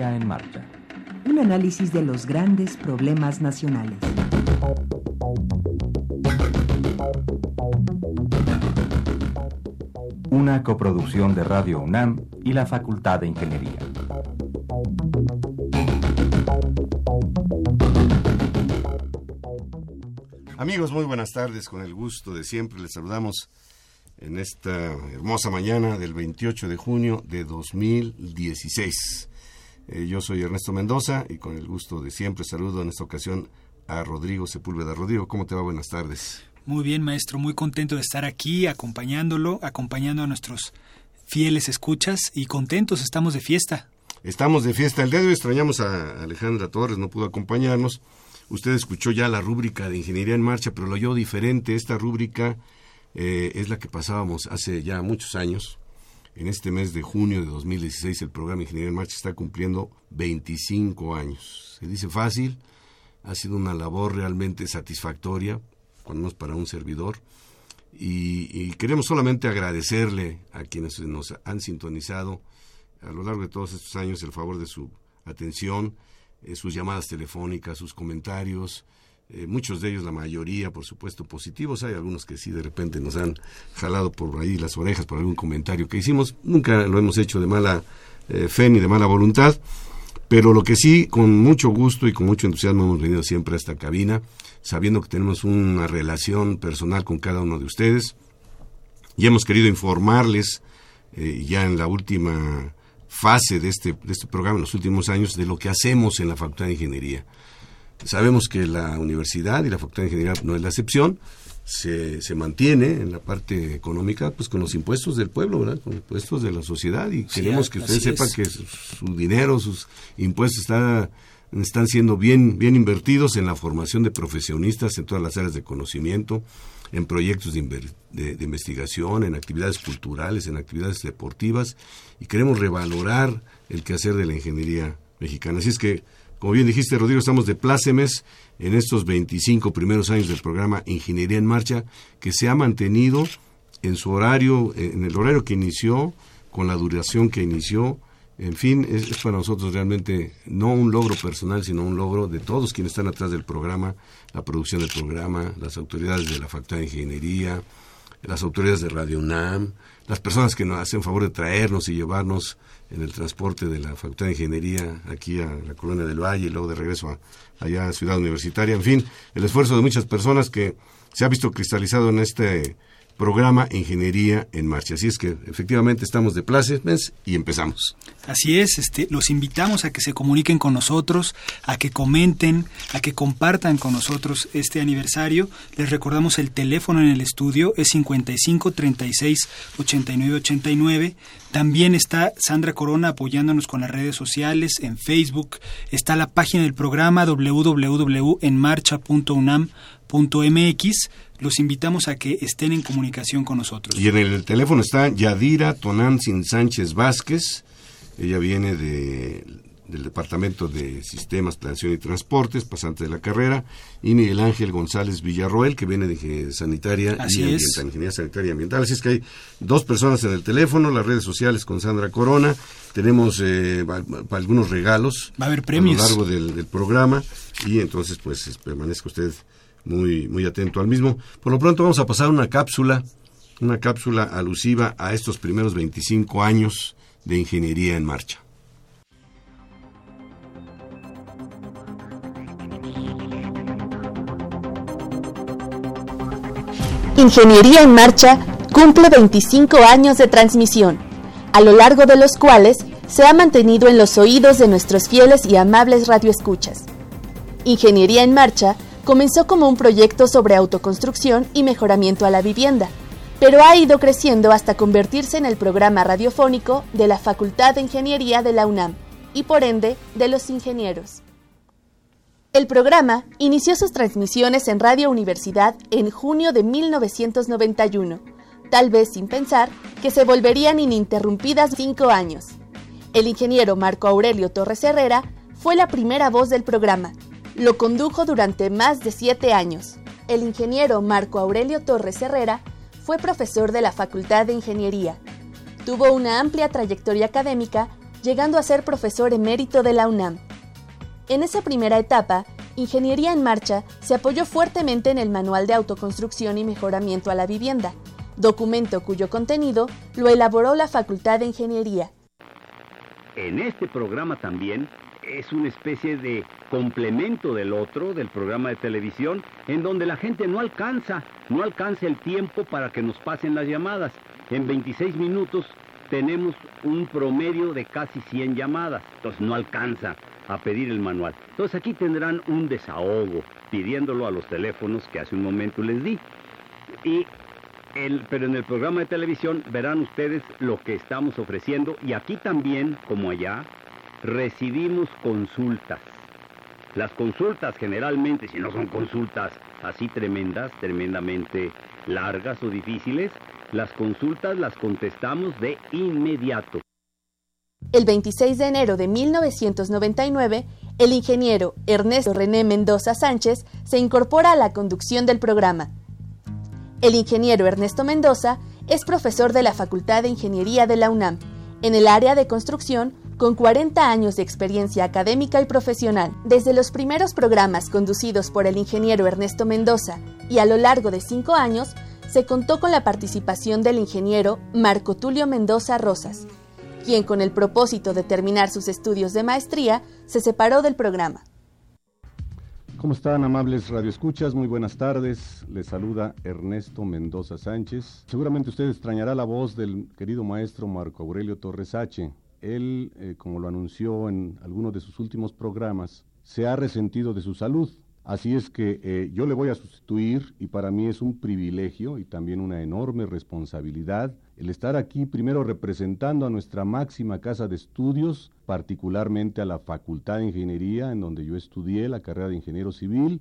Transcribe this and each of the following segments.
En Marcha. Un análisis de los grandes problemas nacionales. Una coproducción de Radio UNAM y la Facultad de Ingeniería. Amigos, muy buenas tardes. Con el gusto de siempre les saludamos en esta hermosa mañana del 28 de junio de 2016. Eh, yo soy Ernesto Mendoza y con el gusto de siempre saludo en esta ocasión a Rodrigo Sepúlveda. Rodrigo, ¿cómo te va? Buenas tardes. Muy bien, maestro, muy contento de estar aquí acompañándolo, acompañando a nuestros fieles escuchas y contentos, estamos de fiesta. Estamos de fiesta. El día de hoy extrañamos a Alejandra Torres, no pudo acompañarnos. Usted escuchó ya la rúbrica de Ingeniería en Marcha, pero lo oyó diferente. Esta rúbrica eh, es la que pasábamos hace ya muchos años. En este mes de junio de 2016 el programa Ingeniería en Marcha está cumpliendo 25 años. Se dice fácil, ha sido una labor realmente satisfactoria, cuando es para un servidor. Y, queremos solamente agradecerle a quienes nos han sintonizado a lo largo de todos estos años el favor de su atención, eh, sus llamadas telefónicas, sus comentarios, eh, muchos de ellos, la mayoría, por supuesto, positivos. Hay algunos que sí de repente nos han jalado por ahí las orejas por algún comentario que hicimos. Nunca lo hemos hecho de mala eh, fe ni de mala voluntad. Pero lo que sí, con mucho gusto y con mucho entusiasmo hemos venido siempre a esta cabina, sabiendo que tenemos una relación personal con cada uno de ustedes. Y hemos querido informarles, eh, ya en la última fase de este, de este programa, en los últimos años, de lo que hacemos en la Facultad de Ingeniería. Sabemos que la universidad y la Facultad de Ingeniería no es la excepción, se, se, mantiene en la parte económica pues con los impuestos del pueblo, ¿verdad? Con los impuestos de la sociedad y queremos que ustedes sepan que su, dinero, sus impuestos está, están siendo bien, bien invertidos en la formación de profesionistas en todas las áreas de conocimiento, en proyectos de, de investigación, en actividades culturales, en actividades deportivas y queremos revalorar el quehacer de la ingeniería mexicana. Así es que como bien dijiste, Rodrigo, estamos de plácemes en estos 25 primeros años del programa Ingeniería en Marcha, que se ha mantenido en su horario, en el horario que inició, con la duración que inició. En fin, es, para nosotros realmente no un logro personal, sino un logro de todos quienes están atrás del programa, la producción del programa, las autoridades de la Facultad de Ingeniería, las autoridades de Radio UNAM, las personas que nos hacen favor de traernos y llevarnos en el transporte de la Facultad de Ingeniería aquí a la Colonia del Valle y luego de regreso a, allá a Ciudad Universitaria. En fin, el esfuerzo de muchas personas que se ha visto cristalizado en este programa Ingeniería en Marcha. Así es que efectivamente estamos de plácemes y empezamos. Así es, este, los invitamos a que se comuniquen con nosotros, a que comenten, a que compartan con nosotros este aniversario. Les recordamos el teléfono en el estudio es 55 36 89 89. También está Sandra Corona apoyándonos con las redes sociales en Facebook. Está la página del programa www.enmarcha.unam.mx los invitamos a que estén en comunicación con nosotros. Y en el teléfono está Yadira Tonantzin Sánchez Vázquez. Ella viene de, del Departamento de Sistemas, Planeación y Transportes, pasante de la carrera, y Miguel Ángel González Villarroel, que viene de Sanitaria y Ambiental, Ingeniería Sanitaria y Ambiental. Así es que hay dos personas en el teléfono, las redes sociales con Sandra Corona. Tenemos eh, algunos regalos. Va a haber premios. A lo largo del, del programa. Y entonces, pues, permanezca usted muy, muy atento al mismo. Por lo pronto vamos a pasar una cápsula, una cápsula alusiva a estos primeros 25 años de ingeniería en marcha. Ingeniería en Marcha cumple 25 años de transmisión, a lo largo de los cuales se ha mantenido en los oídos de nuestros fieles y amables radioescuchas. Ingeniería en Marcha comenzó como un proyecto sobre autoconstrucción y mejoramiento a la vivienda, pero ha ido creciendo hasta convertirse en el programa radiofónico de la Facultad de Ingeniería de la UNAM y por ende de los ingenieros. El programa inició sus transmisiones en Radio Universidad en junio de 1991, tal vez sin pensar que se volverían ininterrumpidas cinco años. El ingeniero Marco Aurelio Torres Herrera fue la primera voz del programa lo condujo durante más de siete años. El ingeniero Marco Aurelio Torres Herrera fue profesor de la Facultad de Ingeniería. Tuvo una amplia trayectoria académica llegando a ser profesor emérito de la UNAM. En esa primera etapa, Ingeniería en Marcha se apoyó fuertemente en el Manual de Autoconstrucción y Mejoramiento a la Vivienda, documento cuyo contenido lo elaboró la Facultad de Ingeniería. En este programa también es una especie de complemento del otro, del programa de televisión, en donde la gente no alcanza, no alcanza el tiempo para que nos pasen las llamadas. En 26 minutos tenemos un promedio de casi 100 llamadas, entonces no alcanza a pedir el manual. Entonces aquí tendrán un desahogo pidiéndolo a los teléfonos que hace un momento les di. Y el, pero en el programa de televisión verán ustedes lo que estamos ofreciendo y aquí también, como allá, recibimos consultas. Las consultas generalmente, si no son consultas así tremendas, tremendamente largas o difíciles, las consultas las contestamos de inmediato. El 26 de enero de 1999, el ingeniero Ernesto René Mendoza Sánchez se incorpora a la conducción del programa. El ingeniero Ernesto Mendoza es profesor de la Facultad de Ingeniería de la UNAM, en el área de construcción, con 40 años de experiencia académica y profesional. Desde los primeros programas conducidos por el ingeniero Ernesto Mendoza y a lo largo de cinco años, se contó con la participación del ingeniero Marco Tulio Mendoza Rosas, quien con el propósito de terminar sus estudios de maestría se separó del programa. ¿Cómo están, amables radioescuchas? Muy buenas tardes. Les saluda Ernesto Mendoza Sánchez. Seguramente usted extrañará la voz del querido maestro Marco Aurelio Torres H. Él, eh, como lo anunció en algunos de sus últimos programas, se ha resentido de su salud. Así es que eh, yo le voy a sustituir y para mí es un privilegio y también una enorme responsabilidad el estar aquí primero representando a nuestra máxima casa de estudios, particularmente a la Facultad de Ingeniería, en donde yo estudié la carrera de ingeniero civil.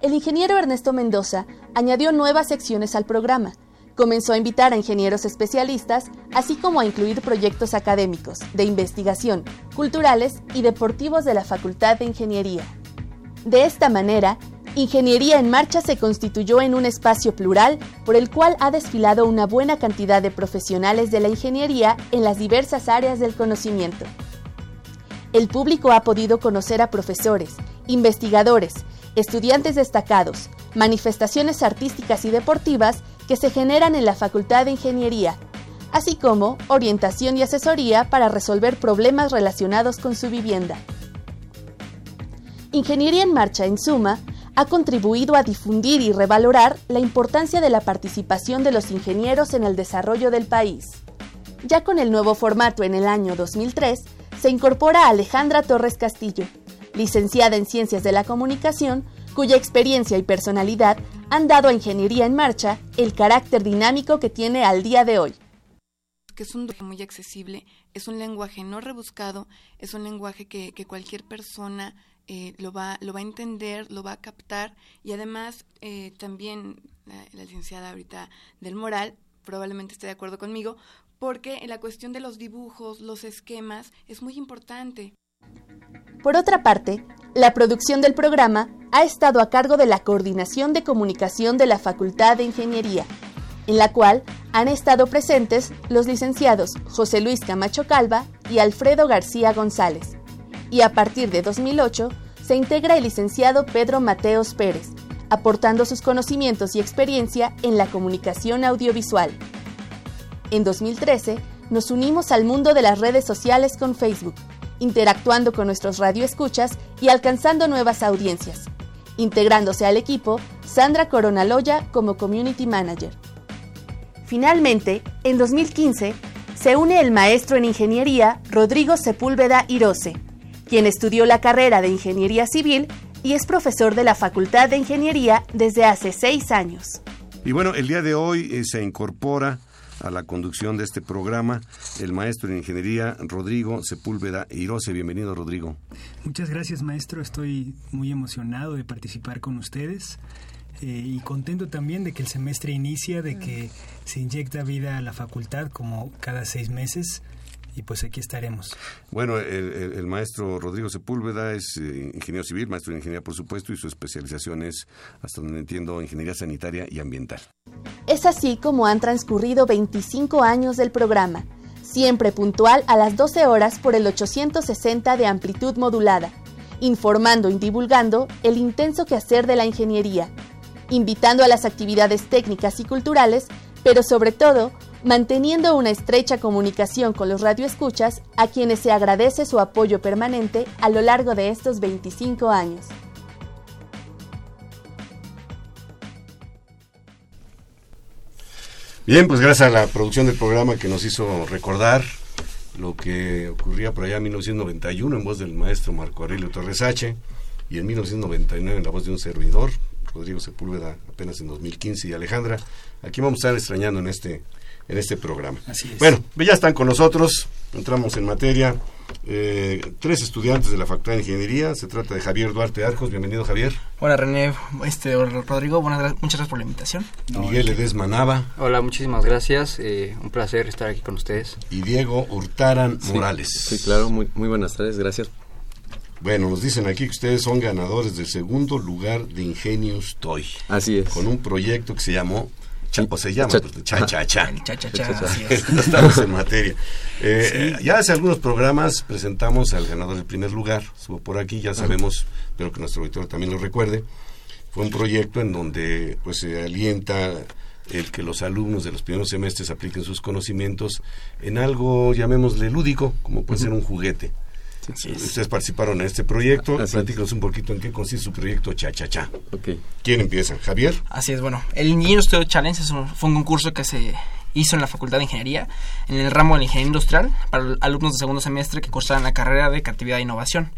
El ingeniero Ernesto Mendoza añadió nuevas secciones al programa. Comenzó a invitar a ingenieros especialistas, así como a incluir proyectos académicos, de investigación, culturales y deportivos de la Facultad de Ingeniería. De esta manera, Ingeniería en Marcha se constituyó en un espacio plural por el cual ha desfilado una buena cantidad de profesionales de la ingeniería en las diversas áreas del conocimiento. El público ha podido conocer a profesores, investigadores, estudiantes destacados, manifestaciones artísticas y deportivas que se generan en la Facultad de Ingeniería, así como orientación y asesoría para resolver problemas relacionados con su vivienda. Ingeniería en Marcha, en suma, ha contribuido a difundir y revalorar la importancia de la participación de los ingenieros en el desarrollo del país. Ya con el nuevo formato en el año 2003, se incorpora Alejandra Torres Castillo, licenciada en Ciencias de la Comunicación, cuya experiencia y personalidad han dado a Ingeniería en Marcha el carácter dinámico que tiene al día de hoy que es un lenguaje muy accesible, es un lenguaje no rebuscado, es un lenguaje que, que cualquier persona eh, lo, va, lo va a entender, lo va a captar y además eh, también la, licenciada ahorita del Moral probablemente esté de acuerdo conmigo, porque en la cuestión de los dibujos, los esquemas, es muy importante. Por otra parte, la producción del programa ha estado a cargo de la Coordinación de Comunicación de la Facultad de Ingeniería, en la cual han estado presentes los licenciados José Luis Camacho Calva y Alfredo García González y a partir de 2008 se integra el licenciado Pedro Mateos Pérez, aportando sus conocimientos y experiencia en la comunicación audiovisual. En 2013 nos unimos al mundo de las redes sociales con Facebook, interactuando con nuestros radioescuchas y alcanzando nuevas audiencias. Integrándose al equipo, Sandra Coronaloya como Community Manager. Finalmente, en 2015, se une el maestro en ingeniería Rodrigo Sepúlveda Irose, quien estudió la carrera de Ingeniería Civil y es profesor de la Facultad de Ingeniería desde hace seis años. Y bueno, el día de hoy eh, se incorpora a la conducción de este programa el maestro en ingeniería Rodrigo Sepúlveda Irose. Bienvenido, Rodrigo. Muchas gracias, maestro. Estoy muy emocionado de participar con ustedes. Eh, y contento también de que el semestre inicia, de que se inyecta vida a la facultad como cada seis meses y pues aquí estaremos. Bueno, el, maestro Rodrigo Sepúlveda es eh, ingeniero civil, maestro de ingeniería por supuesto, y su especialización es, hasta donde entiendo, ingeniería sanitaria y ambiental. Es así como han transcurrido 25 años del programa, siempre puntual a las 12 horas por el 860 de amplitud modulada, informando y divulgando el intenso quehacer de la ingeniería, invitando a las actividades técnicas y culturales, pero sobre todo manteniendo una estrecha comunicación con los radioescuchas a quienes se agradece su apoyo permanente a lo largo de estos 25 años. Bien, pues gracias a la producción del programa que nos hizo recordar lo que ocurría por allá en 1991 en voz del maestro Marco Aurelio Torres H y en 1999 en la voz de un servidor, Rodrigo Sepúlveda, apenas en 2015 y Alejandra. Aquí vamos a estar extrañando en este en este programa. Así es. Bueno, ya están con nosotros, entramos en materia. Eh, tres estudiantes de la Facultad de Ingeniería, se trata de Javier Duarte Arcos, bienvenido Javier. Hola René, este, Rodrigo, buenas, muchas gracias por la invitación. Miguel Ledesma Nava Hola, muchísimas gracias. eh, un placer estar aquí con ustedes. y Diego Hurtaran Sí, Morales. Sí, claro, muy, muy buenas tardes, gracias. Bueno, nos dicen aquí que ustedes son ganadores del segundo lugar de Ingenius Toy, Así es. con un proyecto que se llamó, cha- o se llama, Cha- pues, Cha Cha Cha. El cha, es. Estamos en materia. Eh, Ya hace algunos programas presentamos al ganador del primer lugar, estuvo por aquí, ya sabemos, espero que nuestro auditor también lo recuerde. Fue un proyecto en donde pues se alienta el que los alumnos de los primeros semestres apliquen sus conocimientos en algo, llamémosle lúdico, como puede ser un juguete. Ustedes participaron en este proyecto, Así es. platícanos un poquito en qué consiste su proyecto Cha Cha Cha. Ok. ¿Quién empieza? ¿Javier? Así es, bueno, el Ingeniero Studio Challenge es un- fue un concurso que se hizo en la Facultad de Ingeniería, en el ramo de la Ingeniería Industrial, para alumnos de segundo semestre que cursaban la carrera de Creatividad e Innovación.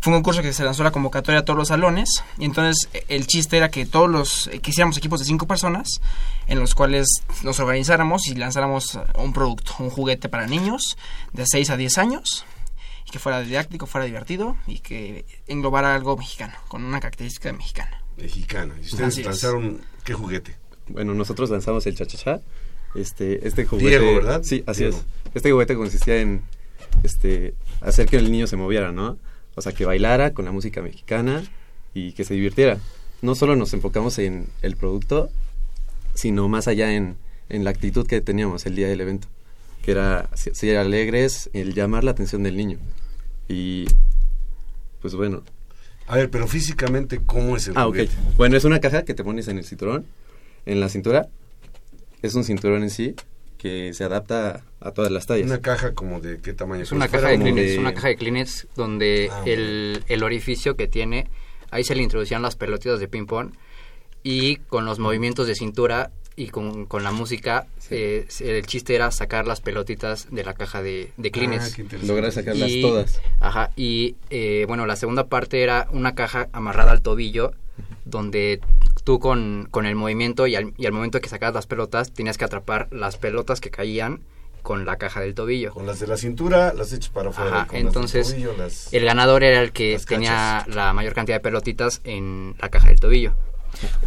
Fue un concurso que se lanzó la convocatoria a todos los salones, y entonces eh, el chiste era que todos los, eh, que hiciéramos equipos de cinco personas, en los cuales nos organizáramos y lanzáramos un producto, un juguete para niños de 6 a 10 años, y que fuera didáctico, fuera divertido, y que englobara algo mexicano, con una característica mexicana. Mexicana. ¿Y ustedes Así es. lanzaron qué juguete? Bueno, nosotros lanzamos el cha-cha-cha. Este, este juguete... Diego, ¿verdad? Sí, así Diego. es. Este juguete consistía en este, hacer que el niño se moviera, ¿no? O sea, que bailara con la música mexicana y que se divirtiera. No solo nos enfocamos en el producto, sino más allá en, en la actitud que teníamos el día del evento. Que era se- ser alegres, el llamar la atención del niño. Y, pues bueno, A ver, pero físicamente, ¿cómo es el Ah? Bueno, es una caja que te pones en el cinturón, en la cintura. Es un cinturón en sí que se adapta a todas las tallas. Una caja como de qué tamaño? Es una caja de como Kleenex, una caja de Kleenex donde Ah, el, el orificio que tiene, ahí se le introducían las pelotitas de ping pong y con los movimientos de cintura y con, con la música, eh, el chiste era sacar las pelotitas de la caja de, de Kleenex. Ah, qué interesante. Lograr sacarlas Y- todas. Ajá, y eh, bueno, la segunda parte era una caja amarrada al tobillo, donde tú con, con el movimiento y al, y al momento que sacabas las pelotas, tenías que atrapar las pelotas que caían con la caja del tobillo. Con las de la cintura las echas para afuera. Ajá, entonces tobillo, las- el ganador era el que tenía la mayor cantidad de pelotitas en la caja del tobillo.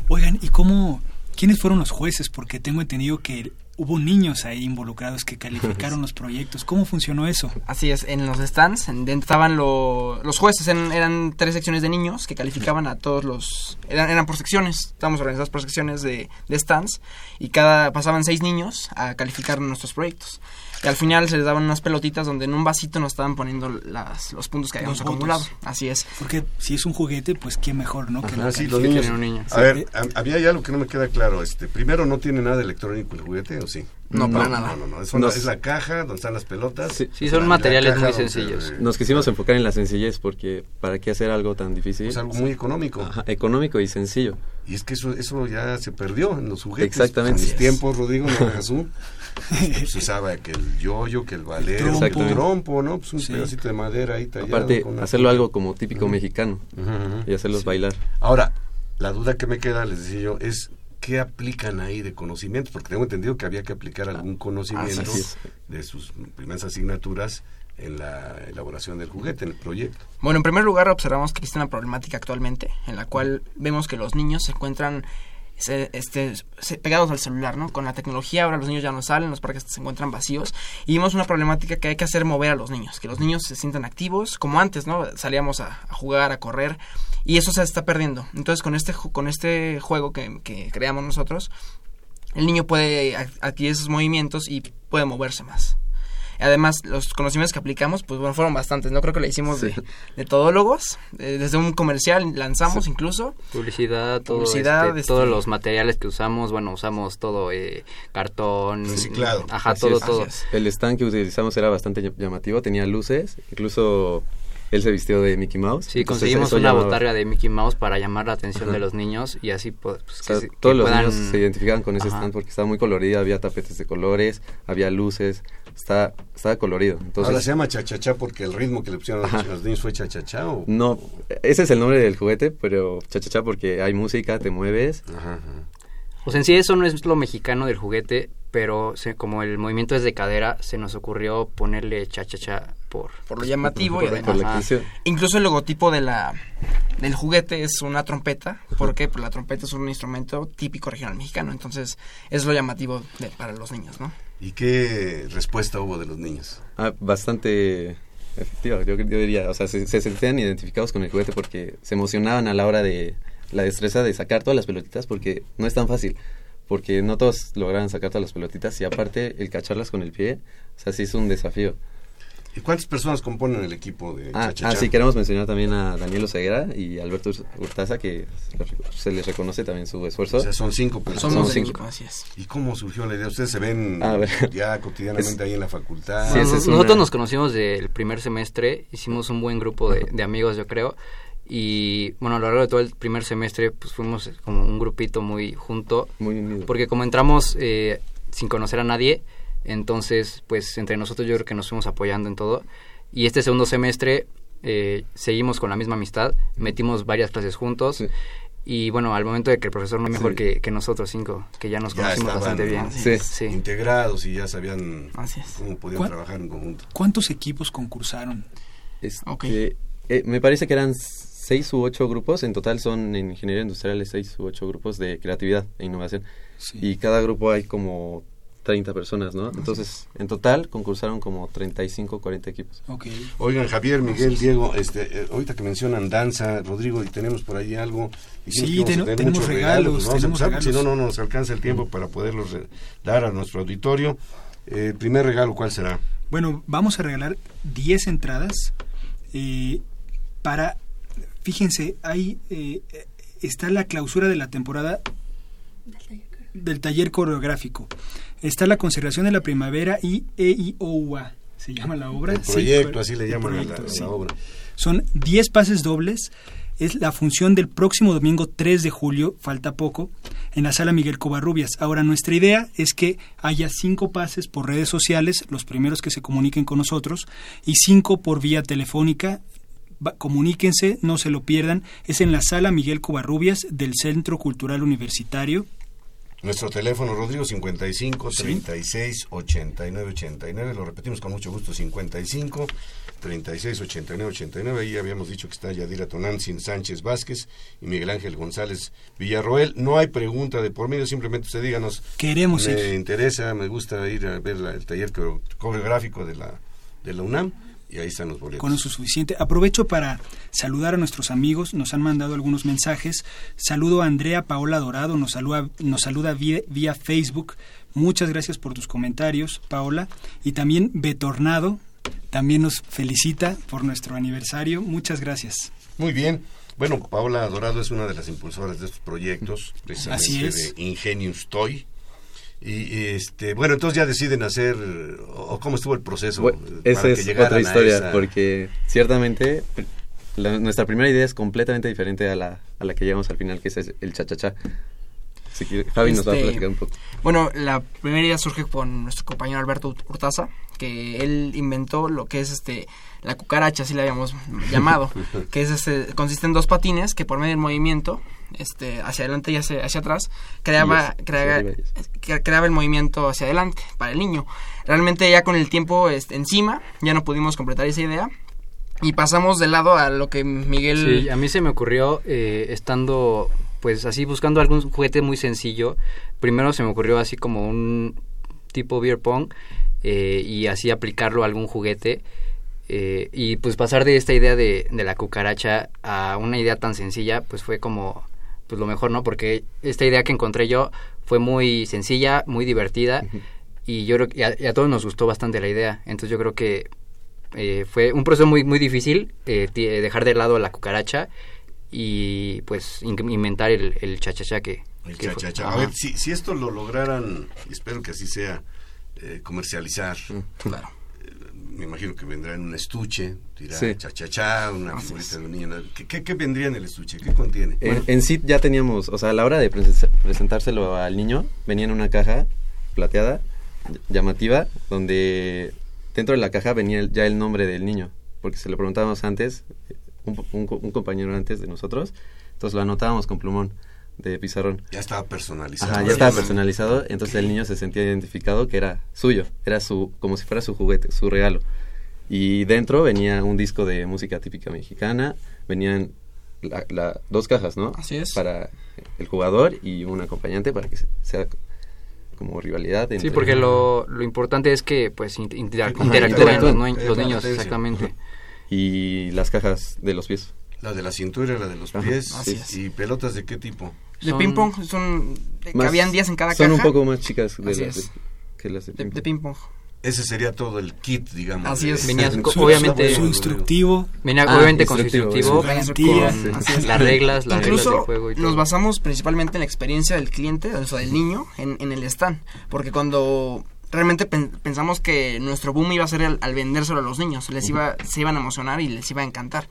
Oigan, ¿y cómo, quiénes fueron los jueces? Porque tengo entendido que hubo niños ahí involucrados que calificaron los proyectos. ¿Cómo funcionó eso? Así es, en los stands estaban lo- los jueces, eran tres secciones de niños que calificaban a todos los... Eran, eran por secciones, estábamos organizados por secciones de, de stands y cada pasaban seis niños a calificar nuestros proyectos. Y al final se les daban unas pelotitas donde en un vasito nos estaban poniendo las, los puntos que habíamos Los votos. acumulado. Así es. Porque si es un juguete, pues qué mejor, ¿no? Que Ah, lo sí, los niños. un niño. A ver, a- había ya algo que no me queda claro. Este, primero, ¿no tiene nada de electrónico el juguete o sí? No, para nada. No, no, no. Es, No. una- es la caja donde están las pelotas. Sí. Sí, son La- materiales muy donde, sencillos. eh, Nos quisimos enfocar en la sencillez porque ¿para qué hacer algo tan difícil? Es algo muy económico. Ajá, económico y sencillo. Y es que eso, eso ya se perdió en los juguetes. Exactamente. En mis tiempos, Rodrigo, no. Se usaba que el yoyo, que el valero, el trompo, ¿no? Pues un Sí. pedacito de madera ahí tallado. Aparte, con una- hacerlo algo como típico mexicano y hacerlos bailar. Ahora, la duda que me queda, les decía yo, es ¿qué aplican ahí de conocimientos? Porque tengo entendido que había que aplicar algún conocimiento de sus primeras asignaturas en la elaboración del juguete, en el proyecto. Bueno, en primer lugar observamos que existe una problemática actualmente en la cual vemos que los niños se encuentran se- este, pegados al celular, ¿no? Con la tecnología ahora los niños ya no salen, los parques se encuentran vacíos y vimos una problemática que hay que hacer mover a los niños, que los niños se sientan activos, como antes, ¿no? Salíamos a, a jugar, a correr y eso se está perdiendo. Entonces con este, con este juego que, que creamos nosotros, el niño puede ad- adquirir esos movimientos y puede moverse más. Además, los conocimientos que aplicamos, pues bueno, fueron bastantes, ¿no? Creo que lo hicimos Sí. de, de todólogos, eh, desde un comercial lanzamos incluso. Publicidad, todo, Publicidad, este, este- todos los materiales que usamos, bueno, usamos todo, eh, cartón, Reciclado. Ajá, Así todo, es. todo. El stand que utilizamos era bastante ll- llamativo, tenía luces, incluso él se vistió de Mickey Mouse. Sí, conseguimos una llamaba- botarga de Mickey Mouse para llamar la atención Ajá. de los niños y así pues, pues, O sea, que, todos los puedan- niños se identificaban con ese Ajá. stand porque estaba muy colorido, había tapetes de colores, había luces, está, estaba colorido. Entonces, Ahora se llama chachachá porque el ritmo que le pusieron a los- Ajá. a los niños fue chachachá o... No, ese es el nombre del juguete, pero chachachá porque hay música, te mueves. Ajá, ajá. O sea, en sí eso no es lo mexicano del juguete, pero se- como el movimiento es de cadera, se nos ocurrió ponerle cha-cha-cha por... por lo llamativo y Por- además la incluso el logotipo de la del juguete es una trompeta porque pues, la trompeta es un instrumento típico regional mexicano entonces es lo llamativo de- para los niños no ¿Y qué respuesta hubo de los niños? Ah, bastante efectiva, yo, yo diría. O sea, se, se sentían identificados con el juguete porque se emocionaban a la hora de la destreza de sacar todas las pelotitas porque no es tan fácil. Porque no todos lograron sacar todas las pelotitas y aparte el cacharlas con el pie, o sea, sí es un desafío. ¿Y cuántas personas componen el equipo de Ah, ah, sí, queremos mencionar también a Daniel Oseguera y Alberto Hurtaza, que se les reconoce también su esfuerzo. O sea, son cinco personas. somos cinco. es ¿Y cómo surgió la idea? ¿Ustedes se ven A ver. ya cotidianamente ahí en la facultad? Sí, nosotros una- nos conocimos del primer semestre, hicimos un buen grupo de, de amigos, yo creo, y bueno, a lo largo de todo el primer semestre, pues fuimos como un grupito muy junto, Muy unido. porque como entramos eh, sin conocer a nadie, entonces pues entre nosotros yo creo que nos fuimos apoyando en todo, y este segundo semestre eh, seguimos con la misma amistad, metimos varias clases juntos, Sí. y bueno, al momento de que el profesor no es mejor Sí. que, que nosotros cinco, que ya nos Ya conocimos estaban, bastante bien. Sí. sí. Integrados y ya sabían cómo podían ¿Cuál- trabajar en conjunto. ¿Cuántos equipos concursaron? Este, eh, me parece que eran seis u ocho grupos, en total son en ingeniería industrial seis u ocho grupos de creatividad e innovación. Sí. Y cada grupo hay como 30 personas, ¿no? Entonces, en total concursaron como 35, 40 equipos. Ok. Oigan, Javier, Miguel, Diego, este, eh, ahorita que mencionan danza, Rodrigo, y tenemos por ahí algo. y Sí, ten- tenemos regalos, pues vamos a tenemos empezar, porque si no, regalos. no nos alcanza el tiempo para poderlos re- dar a nuestro auditorio. Eh, el primer regalo, ¿cuál será? Bueno, vamos a regalar 10 entradas eh, para, fíjense, ahí eh, está la clausura de la temporada del taller coreográfico. Está la conservación de la primavera y EIOUA. Se llama la obra. El proyecto, así le llaman a la, a la sí. obra. Son 10 pases dobles. Es la función del próximo domingo 3 de julio, falta poco, en la sala Miguel Covarrubias. Ahora, nuestra idea es que haya 5 pases por redes sociales, los primeros que se comuniquen con nosotros, y 5 por vía telefónica. Va- comuníquense, no se lo pierdan. Es en la sala Miguel Covarrubias del Centro Cultural Universitario. Nuestro teléfono, Rodrigo, 55 Sí. 36 89 89. Lo repetimos con mucho gusto, 55 36 89 89. Ahí habíamos dicho que está Yadira Tonantzin Sánchez Vázquez y Miguel Ángel González Villarroel. No hay pregunta de por medio, simplemente usted díganos. Queremos me ir. interesa, me gusta ir a ver la- el taller coreo- coreográfico de la, de la UNAM y ahí están los boletos. Con eso es suficiente. Aprovecho para saludar a nuestros amigos. Nos han mandado algunos mensajes. Saludo a Andrea Paola Dorado. Nos saluda, nos saluda vía, vía Facebook. Muchas gracias por tus comentarios, Paola. Y también Betornado. También nos felicita por nuestro aniversario. Muchas gracias. Muy bien. Bueno, Paola Dorado es una de las impulsoras de estos proyectos, precisamente Así es. de Ingenius Toy. Y, y, este, bueno, entonces ya deciden hacer, o, cómo estuvo el proceso. Bueno, esa para que es otra historia, esa- porque ciertamente la- nuestra primera idea es completamente diferente a la, a la que llegamos al final, que es el cha-cha-cha. Si quiere, Javi nos va a Este, platicar un poco. Bueno, la primera idea surge con nuestro compañero Alberto Hurtaza, que él inventó lo que es este la cucaracha, así la habíamos llamado, que es este consiste en dos patines que por medio del movimiento este hacia adelante y hacia, hacia atrás creaba creaba, creaba el movimiento hacia adelante para el niño. Realmente ya con el tiempo este, encima ya no pudimos completar esa idea y pasamos de lado a lo que Miguel Sí, a mí se me ocurrió eh, estando pues así buscando algún juguete muy sencillo. Primero se me ocurrió así como un tipo beer pong eh, y así aplicarlo a algún juguete. Eh, y pues pasar de esta idea de, de la cucaracha a una idea tan sencilla pues fue como pues lo mejor, ¿no? Porque esta idea que encontré yo fue muy sencilla, muy divertida y yo creo que a, y a todos nos gustó bastante la idea. Entonces yo creo que eh, fue un proceso muy muy difícil eh, eh, dejar de lado la cucaracha y pues in- inventar el, el cha-cha-cha que... El que cha-cha-cha. A ver, si, si esto lo lograran, y espero que así sea, eh, comercializar. Claro. Me imagino que vendrá en un estuche, dirá Sí. cha-cha-cha, una figurita de un niño. ¿Qué, qué, qué vendría en el estuche? ¿Qué contiene? En, en sí ya teníamos, o sea, a la hora de presen- presentárselo al niño, venía en una caja plateada, ll- llamativa, donde dentro de la caja venía ya el nombre del niño, porque se lo preguntábamos antes, un, un un compañero antes de nosotros, entonces lo anotábamos con plumón de pizarrón. Ya estaba personalizado. Ajá, ya estaba personalizado, entonces el niño se sentía identificado que era suyo, era su, como si fuera su juguete, su regalo. Y dentro venía un disco de música típica mexicana, venían la- la- dos cajas, ¿no? Así es. Para el jugador y un acompañante para que se- sea como rivalidad. Sí, porque lo, lo importante es que pues inter- interactúen los, Eh, los niños, exactamente. Y las cajas de los pies. La de la cintura, la de los Ajá, pies. así es. ¿Y pelotas de qué tipo? De Son- ping pong son... Más- cabían 10 en cada son caja. un poco más chicas de Así las es. de- que las de De, ping de ping pong. Ese sería todo el kit, digamos. Así es. Venía Su- obviamente- Su instructivo. Venía Ah, obviamente con su instructivo, instructivo, su garantía. con Así es. las reglas, las reglas Incluso del juego y todo. nos basamos principalmente en la experiencia del cliente, o sea, del niño, en, en el stand. Porque cuando realmente pen- pensamos que nuestro boom iba a ser al, al vendérselo a los niños, les iba, se iban a emocionar y les iba a encantar.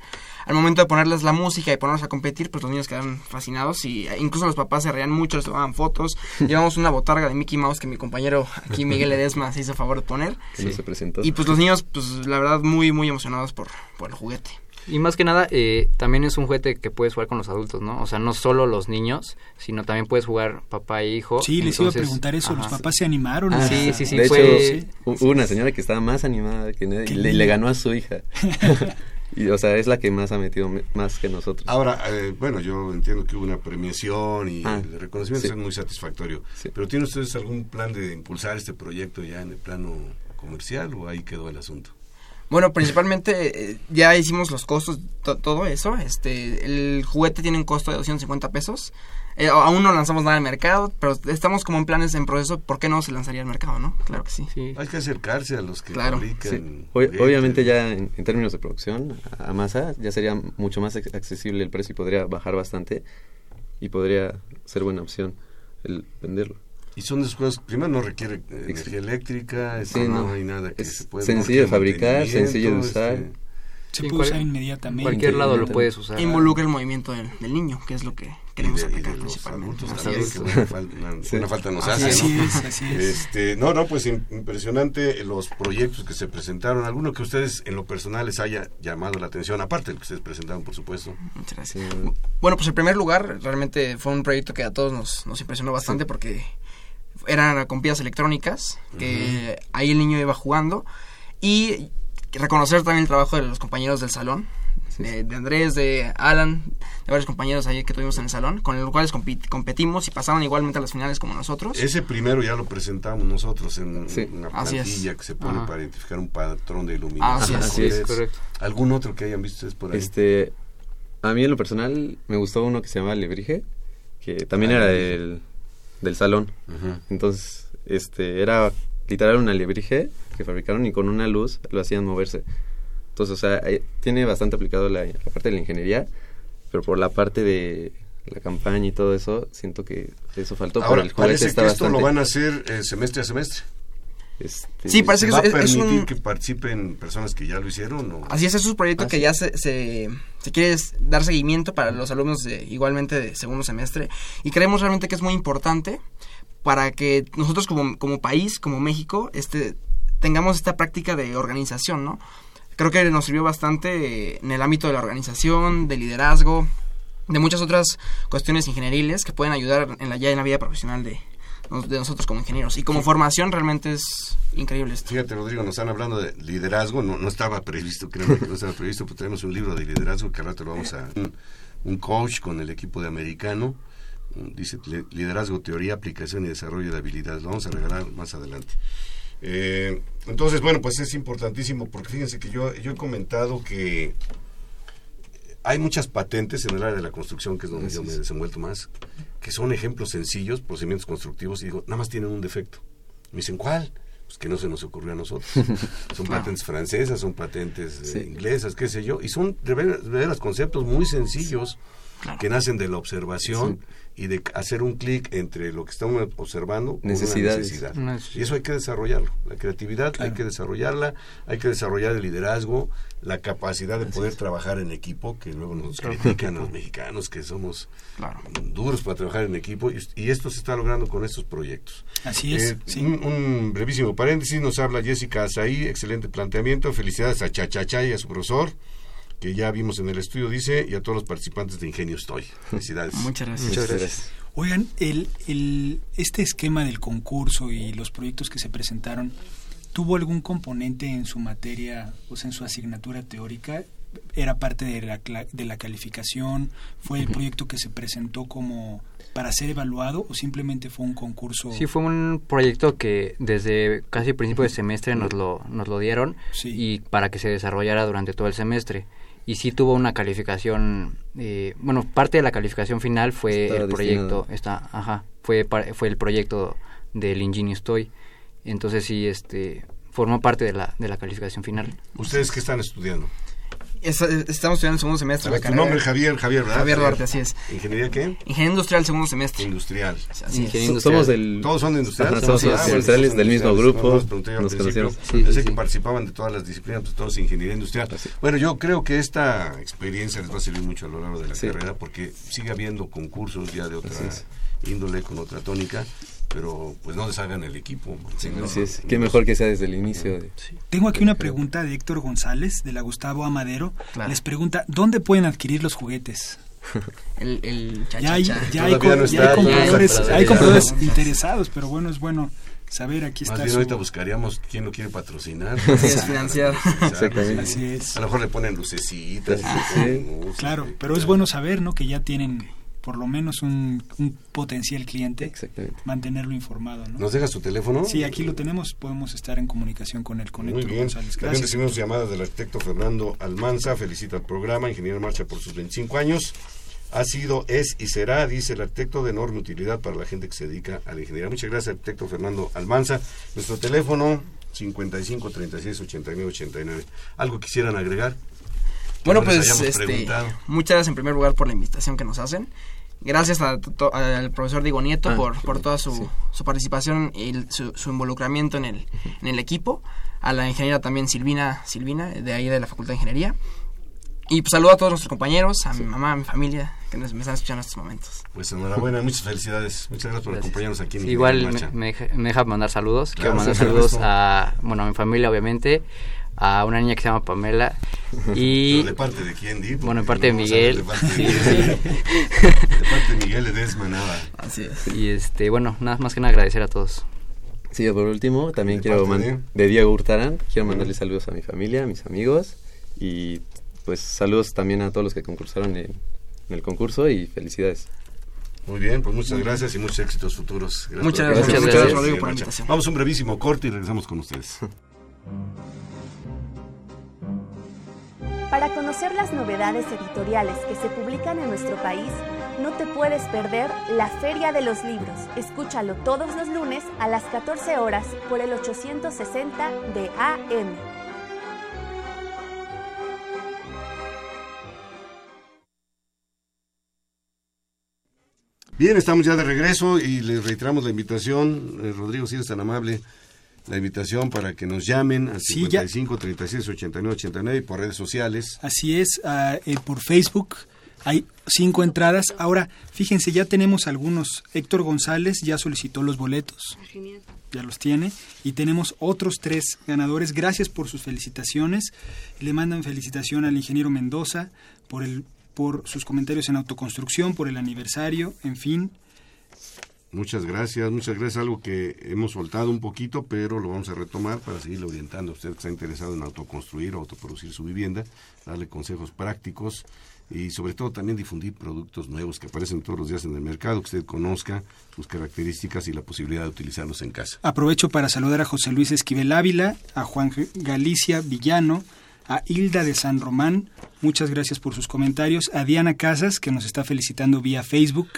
Al momento de ponerles la música y ponerlos a competir, pues los niños quedaron fascinados y eh, incluso los papás se reían mucho, les tomaban fotos. Llevamos una botarga de Mickey Mouse que mi compañero aquí, Miguel Ledesma, se hizo favor de poner. presentó. Y pues los niños, pues la verdad, muy, muy emocionados por, por el juguete. Y más que nada, eh, también es un juguete que puedes jugar con los adultos, ¿no? O sea, no solo los niños, sino también puedes jugar papá e hijo. Sí, les iba a preguntar eso. ¿Los papás se animaron? Ah, sí, sí, sí, De fue- hecho, hubo una señora que estaba más animada que nadie Qué y le, ganó a su hija. y, o sea, es la que más ha metido me- más que nosotros. Ahora, eh, bueno, yo entiendo que hubo una premiación y Ah, el reconocimiento sí. es muy satisfactorio. Sí. Pero ¿tienen ustedes algún plan de impulsar este proyecto ya en el plano comercial o ahí quedó el asunto? Bueno, principalmente eh, ya hicimos los costos, to- todo eso. Este, el juguete tiene un costo de 250 pesos. Eh, aún no lanzamos nada al mercado, pero estamos como en planes en proceso. ¿Por qué no se lanzaría al mercado, no? Claro que sí. Sí. Hay que acercarse a los que Claro. Sí. fabrican. Ob- obviamente ya en, en términos de producción, a, masa, ya sería mucho más ac- accesible el precio y podría bajar bastante y podría ser buena opción el venderlo. Y son de juegos, primero no requiere eh, energía eléctrica, Sí, este, no, no. hay nada que Es se pueda... sencillo de fabricar, sencillo de mantenimiento, usar. este, Se Sí, puede usar inmediatamente. Cualquier lado lo puedes usar. Involucra el movimiento del, del niño, que es lo que queremos de- y de aplicar los principalmente. adultos Los también, adultos. que buena, fal- una- Sí. buena falta nos Así hace, Así ¿no? es, así es. Este, no, no, pues im- impresionante los proyectos que se presentaron. ¿Alguno que ustedes en lo personal les haya llamado la atención? Aparte del que ustedes presentaron, por supuesto. Muchas gracias. Sí. Bueno, pues el primer lugar realmente fue un proyecto que a todos nos, nos impresionó bastante porque eran con piezas electrónicas, que ahí el niño iba jugando y reconocer también el trabajo de los compañeros del salón, de, de Andrés, de Alan, de varios compañeros ahí que tuvimos en el salón, con los cuales compi- competimos y pasaron igualmente a las finales como nosotros. Ese primero ya lo presentamos nosotros en Sí. una es. plantilla que se pone Ajá. para identificar un patrón de iluminación. Así es. Así es, correcto. ¿Algún otro que hayan visto ustedes por ahí? Este, a mí en lo personal me gustó uno que se llama Lebrige, que también Ah, era del, del salón. Entonces, este, era literal una alebrije que fabricaron y con una luz lo hacían moverse. Entonces, o sea, eh, tiene bastante aplicado la, la parte de la ingeniería, pero por la parte de la campaña y todo eso, siento que eso faltó. Ahora, pero el parece que esto lo bastante- van a hacer eh, semestre a semestre. Este, Sí, parece que ¿Va a es- es permitir un- que participen personas que ya lo hicieron? O? Así es, es un proyecto Ah, que sí. ya se, se, se quiere dar seguimiento para los alumnos de, igualmente de segundo semestre y creemos realmente que es muy importante para que nosotros como, como país, como México, este, tengamos esta práctica de organización, ¿no? Creo que nos sirvió bastante en el ámbito de la organización, de liderazgo, de muchas otras cuestiones ingenieriles que pueden ayudar en la, ya en la vida profesional de, de nosotros como ingenieros. Y como formación realmente es increíble esto. Fíjate, Rodrigo, nos están hablando de liderazgo. No, no estaba previsto, créanme que no estaba previsto, pero tenemos un libro de liderazgo que al rato lo vamos a... Un, un coach con el equipo de americano. Dice "Li- liderazgo, teoría, aplicación y desarrollo de habilidades. Lo vamos a regalar más adelante. Eh, entonces, bueno, pues es importantísimo porque fíjense que yo, yo he comentado que hay muchas patentes en el área de la construcción, que es donde yo me he desenvuelto más, que son ejemplos sencillos, procedimientos constructivos, y digo, nada más tienen un defecto. Me dicen, ¿cuál? Pues que no se nos ocurrió a nosotros. son patentes francesas, son patentes eh, inglesas, qué sé yo, y son de veras, de veras conceptos muy sencillos que nacen de la observación y de c- un clic entre lo que estamos observando con una Necesidades. necesidad. Una Y eso hay que desarrollarlo. La creatividad hay que desarrollarla, hay que desarrollar el liderazgo, la capacidad de poder trabajar en equipo, que luego nos Claro. critican a los mexicanos que somos duros para trabajar en equipo, y, y esto se está logrando con estos proyectos. Así es, Eh, sí. un, un brevísimo paréntesis, nos habla Jessica Azaí, excelente planteamiento, felicidades a Chachachá y a su profesor, que ya vimos en el estudio, dice, y a todos los participantes de Ingenio Estoy. Felicidades. Muchas gracias. Muchas gracias. Oigan, el, el, este esquema del concurso y los proyectos que se presentaron, ¿tuvo algún componente en su materia, o sea, en su asignatura teórica? ¿Era parte de la, cla- de la calificación? ¿Fue el proyecto que se presentó como para ser evaluado o simplemente fue un concurso? Sí, fue un proyecto que desde casi principio de semestre nos lo, nos lo dieron y para que se desarrollara durante todo el semestre. Y sí tuvo una calificación, eh, bueno, parte de la calificación final fue Estaba el proyecto, está, ajá, fue, par- fue el proyecto del Ingenio Estoy. Entonces sí, este, formó parte de la, de la calificación final. ¿Ustedes qué están estudiando? Es- estamos estudiando el segundo semestre. Ver, tu nombre Javier, Javier, ¿verdad? Javier Duarte, así es. ¿Ingeniería qué? Ingeniería industrial, segundo semestre. Industrial. Así es. So- Somos del... ¿Todos son de industrial? Ajá, somos Ah, industriales del mismo industriales. grupo. No, nos pregunté yo al Nos principio. conocieron. Sí, que participaban de todas las disciplinas, pues todos ingeniería industrial. Bueno, yo creo que esta experiencia les va a servir mucho a lo largo de la Sí. carrera porque sigue habiendo concursos ya de otra es. índole, con otra tónica, pero pues no deshagan el equipo. manténganlo. Así es. Qué mejor que sea desde el inicio. De... Tengo aquí una pregunta de Héctor González, de la Gustavo Amadero. Claro. Les pregunta, ¿dónde pueden adquirir los juguetes? El, el Ya hay, ya no ya compradores, hay interesados, pero bueno, es bueno saber, aquí Más está bien su- ahorita buscaríamos quién lo quiere patrocinar. Así es, financiar. Exactamente. Así es. A lo mejor le ponen lucecitas. Sí. música, Claro, pero es bueno saber, ¿no? Que ya tienen por lo menos un, un potencial cliente, Exactamente. mantenerlo informado, ¿no? ¿Nos dejas tu teléfono? Sí, aquí lo tenemos, podemos estar en comunicación con él, con Muy Héctor bien. González. También recibimos llamadas del arquitecto Fernando Almanza. Felicita al programa, ingeniero en marcha por sus 25 años. Ha sido, es y será, dice el arquitecto, de enorme utilidad para la gente que se dedica a la ingeniería. Muchas gracias, arquitecto Fernando Almanza. Nuestro teléfono, 55 36 89 89. ¿Algo quisieran agregar? Bueno, pues este, preguntado. muchas gracias en primer lugar por la invitación que nos hacen. Gracias a to- al profesor Diego Nieto Ah, por, por toda su, sí. su participación y el- su, su involucramiento en el, en el equipo. A la ingeniera también Silvina, Silvina, de ahí de la Facultad de Ingeniería. Y pues saludo a todos nuestros compañeros, a mi mamá, a mi familia, que nos, me están escuchando en estos momentos. Pues enhorabuena, muchas felicidades. Muchas gracias por Gracias. acompañarnos aquí en igual en me, me deja- mandar saludos. Claro, Quiero mandar saludos a, bueno, a mi familia, obviamente, a una niña que se llama Pamela y... ¿Pero ¿De parte de quién, Di? Bueno, de parte de Miguel. De parte de, Miguel. de parte de Miguel. Así es. Y este, bueno, nada más que nada agradecer a todos. Sí, por último, también ¿De quiero de? de Diego Hurtarán, quiero mandarle saludos a mi familia, a mis amigos y pues saludos también a todos los que concursaron en, en el concurso y felicidades. Muy bien, pues muchas gracias y muchos éxitos futuros. Gracias Muchas gracias. Muchas Rodrigo, por la invitación. Vamos a un brevísimo corte y regresamos con ustedes. Para conocer las novedades editoriales que se publican en nuestro país, no te puedes perder la Feria de los Libros. Escúchalo todos los lunes a las 14 horas por el 860 de AM. Bien, estamos ya de regreso y les reiteramos la invitación. Eh, Rodrigo, si eres tan amable, la invitación para que nos llamen al Sí, ya. 55 36 89 89 y por redes sociales. Así es, ah, eh, por Facebook hay cinco entradas. Ahora, fíjense, ya tenemos algunos. Héctor González ya solicitó los boletos. Ya los tiene. Y tenemos otros tres ganadores. Gracias por sus felicitaciones. Le mandan felicitación al ingeniero Mendoza por, el, por sus comentarios en autoconstrucción, por el aniversario, en fin. Muchas gracias, muchas gracias. Algo que hemos soltado un poquito, pero lo vamos a retomar para seguirle orientando a usted que está interesado en autoconstruir o autoproducir su vivienda, darle consejos prácticos y sobre todo también difundir productos nuevos que aparecen todos los días en el mercado, que usted conozca sus características y la posibilidad de utilizarlos en casa. Aprovecho para saludar a José Luis Esquivel Ávila, a Juan Galicia Villano, a Hilda de San Román, muchas gracias por sus comentarios, a Diana Casas, que nos está felicitando vía Facebook,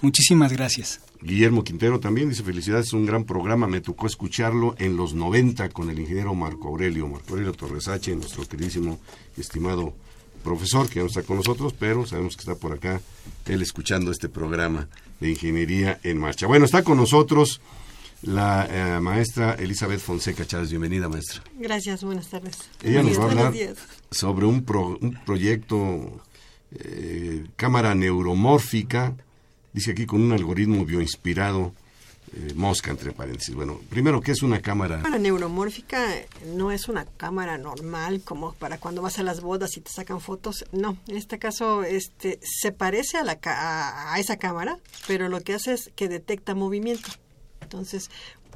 Muchísimas gracias. Guillermo Quintero también dice felicidades, es un gran programa, me tocó escucharlo en los 90 con el ingeniero Marco Aurelio, Marco Aurelio Torres H, nuestro queridísimo y estimado profesor que no está con nosotros, pero sabemos que está por acá él escuchando este programa de Ingeniería en Marcha. Bueno, está con nosotros la eh, maestra Elizabeth Fonseca Chávez. Bienvenida, maestra. Gracias, buenas tardes. Ella nos va a Buenos hablar sobre un, pro- un proyecto eh, cámara neuromórfica, dice aquí con un algoritmo bioinspirado, eh, mosca entre paréntesis. Bueno, primero, ¿qué es una cámara? La cámara neuromórfica no es una cámara normal como para cuando vas a las bodas y te sacan fotos. No, en este caso este, se parece a, la, a, a esa cámara, pero lo que hace es que detecta movimiento. Entonces,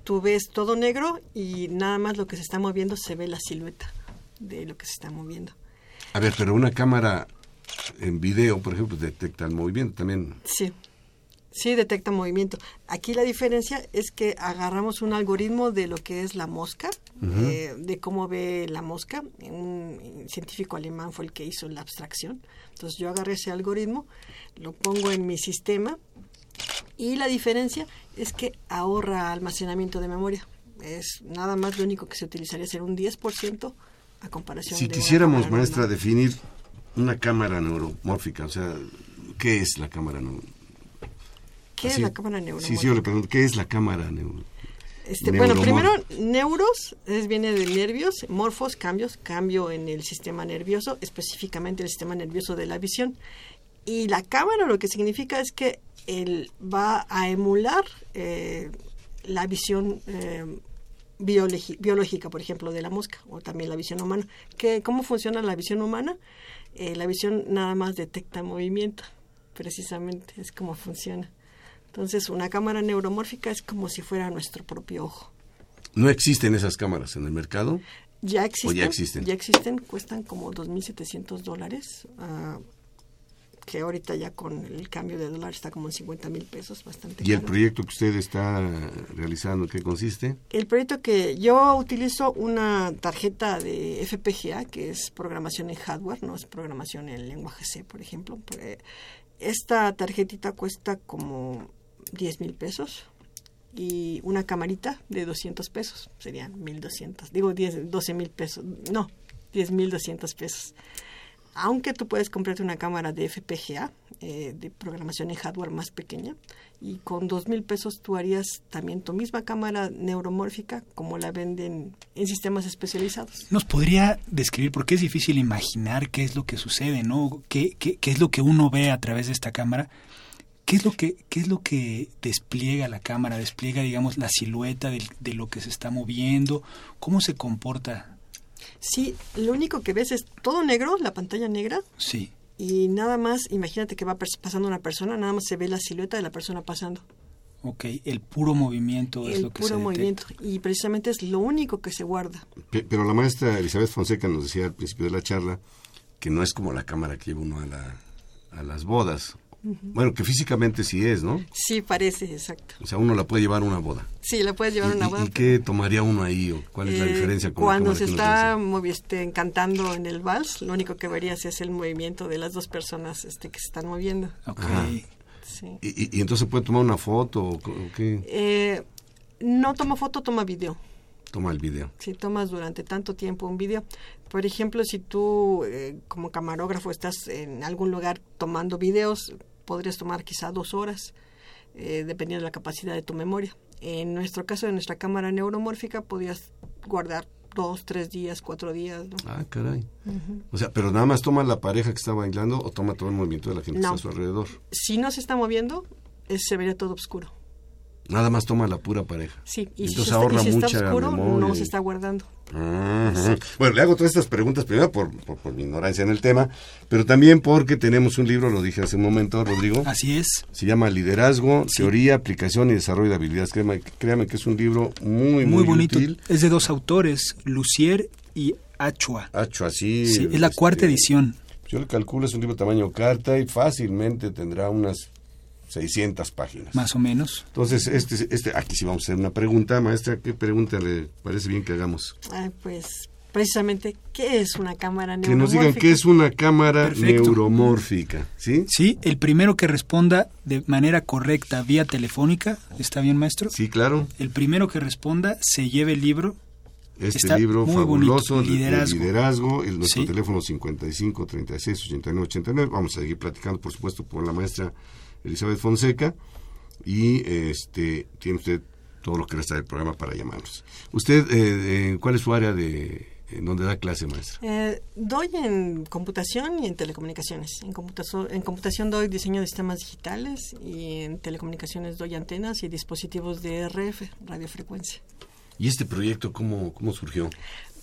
tú ves todo negro y nada más lo que se está moviendo se ve la silueta de lo que se está moviendo. A ver, pero una cámara en video, por ejemplo, detecta el movimiento también. Sí, sí detecta movimiento. Aquí la diferencia es que agarramos un algoritmo de lo que es la mosca, eh, de cómo ve la mosca. Un científico alemán fue el que hizo la abstracción. Entonces yo agarré ese algoritmo, lo pongo en mi sistema y la diferencia es que ahorra almacenamiento de memoria. Es nada más lo único que se utilizaría ser un 10% a comparación Si de quisiéramos, maestra, normal. definir una cámara neuromórfica, o sea, ¿qué es la cámara neuromórfica? ¿Qué es la cámara neuromórfica? Sí, sí, yo le pregunto, ¿qué es la cámara neuromórfica? Este, bueno, primero, neuros es, viene de nervios, morfos, cambios, cambio en el sistema nervioso, específicamente el sistema nervioso de la visión. Y la cámara lo que significa es que él va a emular eh, la visión eh, biológica, por ejemplo, de la mosca, o también la visión humana. ¿Qué, ¿Cómo funciona la visión humana? Eh, la visión nada más detecta movimiento, precisamente, es como funciona. Entonces, una cámara neuromórfica es como si fuera nuestro propio ojo. ¿No existen esas cámaras en el mercado? Ya existen. ¿O ya existen? Ya existen, cuestan como 2.700 dólares. ah, que ahorita ya con el cambio de dólar está como en 50 mil pesos, bastante ¿Y el proyecto que usted está realizando, qué consiste? El proyecto que yo utilizo una tarjeta de FPGA, que es programación en hardware, no es programación en lenguaje C, por ejemplo. Eh, Esta tarjetita cuesta como 10 mil pesos y una camarita de 200 pesos, serían 1.200, digo 10, 12 mil pesos, no, 10.200 pesos. Aunque tú puedes comprarte una cámara de FPGA, eh, de programación en hardware más pequeña, y con dos mil pesos tú harías también tu misma cámara neuromórfica como la venden en sistemas especializados. ¿Nos podría describir, porque es difícil imaginar qué es lo que sucede, ¿no? ¿Qué, qué, qué es lo que uno ve a través de esta cámara? ¿Qué es lo que, qué es lo que despliega la cámara? ¿Despliega, digamos, la silueta del- de, lo que se está moviendo? ¿Cómo se comporta? Sí, lo único que ves es todo negro, la pantalla negra, Sí. y nada más, imagínate que va pasando una persona, nada más se ve la silueta de la persona pasando. Ok, el puro movimiento es el lo que puro se movimiento. detecta. Y precisamente es lo único que se guarda. Pe- Pero la maestra Elizabeth Fonseca nos decía al principio de la charla que no es como la cámara que lleva uno a, la, a las bodas. Bueno, que físicamente sí es, ¿no? Sí, parece, exacto. O sea, uno la puede llevar a una boda. Sí, la puedes llevar a ¿Y- una boda. ¿Y, qué tomaría uno ahí? o ¿Cuál es la Eh, diferencia con Cuando la se está movi- este, cantando en el vals, lo único que verías es el movimiento de las dos personas este, que se están moviendo. Sí. ¿Y, y- y entonces puede tomar una foto o qué? Eh, no toma foto, toma video. Toma el video. Si tomas durante tanto tiempo un video. Por ejemplo, si tú eh, como camarógrafo estás en algún lugar tomando videos, podrías tomar quizá dos horas, eh, dependiendo de la capacidad de tu memoria. En nuestro caso, de nuestra cámara neuromórfica, podrías guardar dos, tres días, cuatro días. ¿no? Ah, caray. O sea, pero nada más toma la pareja que está bailando o toma todo el movimiento de la gente No. que está a su alrededor. Si no se está moviendo, es- se vería todo oscuro. Nada más toma la pura pareja. Sí, y Entonces si, se ahorra está, y si está mucha oscuro, memoria no se está guardando. Bueno, le hago todas estas preguntas primero por, por, por mi ignorancia en el tema, pero también porque tenemos un libro, lo dije hace un momento, Rodrigo. Así es. Se llama Liderazgo, Teoría, Aplicación y Desarrollo de Habilidades. Créame, créame que es un libro muy, muy, Muy bonito. útil. Es de dos autores, Lucier y Achua. Así. Sí, es la cuarta este, edición. Yo le calculo, es un libro tamaño carta y fácilmente tendrá unas 600 páginas. Más o menos. Entonces, este, este, aquí sí vamos a hacer una pregunta. Maestra, ¿qué pregunta le parece bien que hagamos? Pues precisamente qué es una cámara Que neuromórfica. nos digan qué es una cámara Perfecto. neuromórfica, ¿sí? Sí, el primero que responda de manera correcta vía telefónica, ¿está bien, maestro? Sí, claro. El primero que responda se lleve el libro. Este Está libro muy bonito, fabuloso, de- de Liderazgo. liderazgo, el, nuestro Sí. teléfono 55 36 89 89. Vamos a seguir platicando, por supuesto, con la maestra Elizabeth Fonseca. Y este tiene usted todo lo que resta del programa para llamarnos. ¿Usted eh, eh, cuál es su área de en donde da clase, maestra? Eh, doy en computación y en telecomunicaciones. En, computazo- en computación doy diseño de sistemas digitales y en telecomunicaciones doy antenas y dispositivos de RF, radiofrecuencia. ¿Y este proyecto cómo, cómo surgió?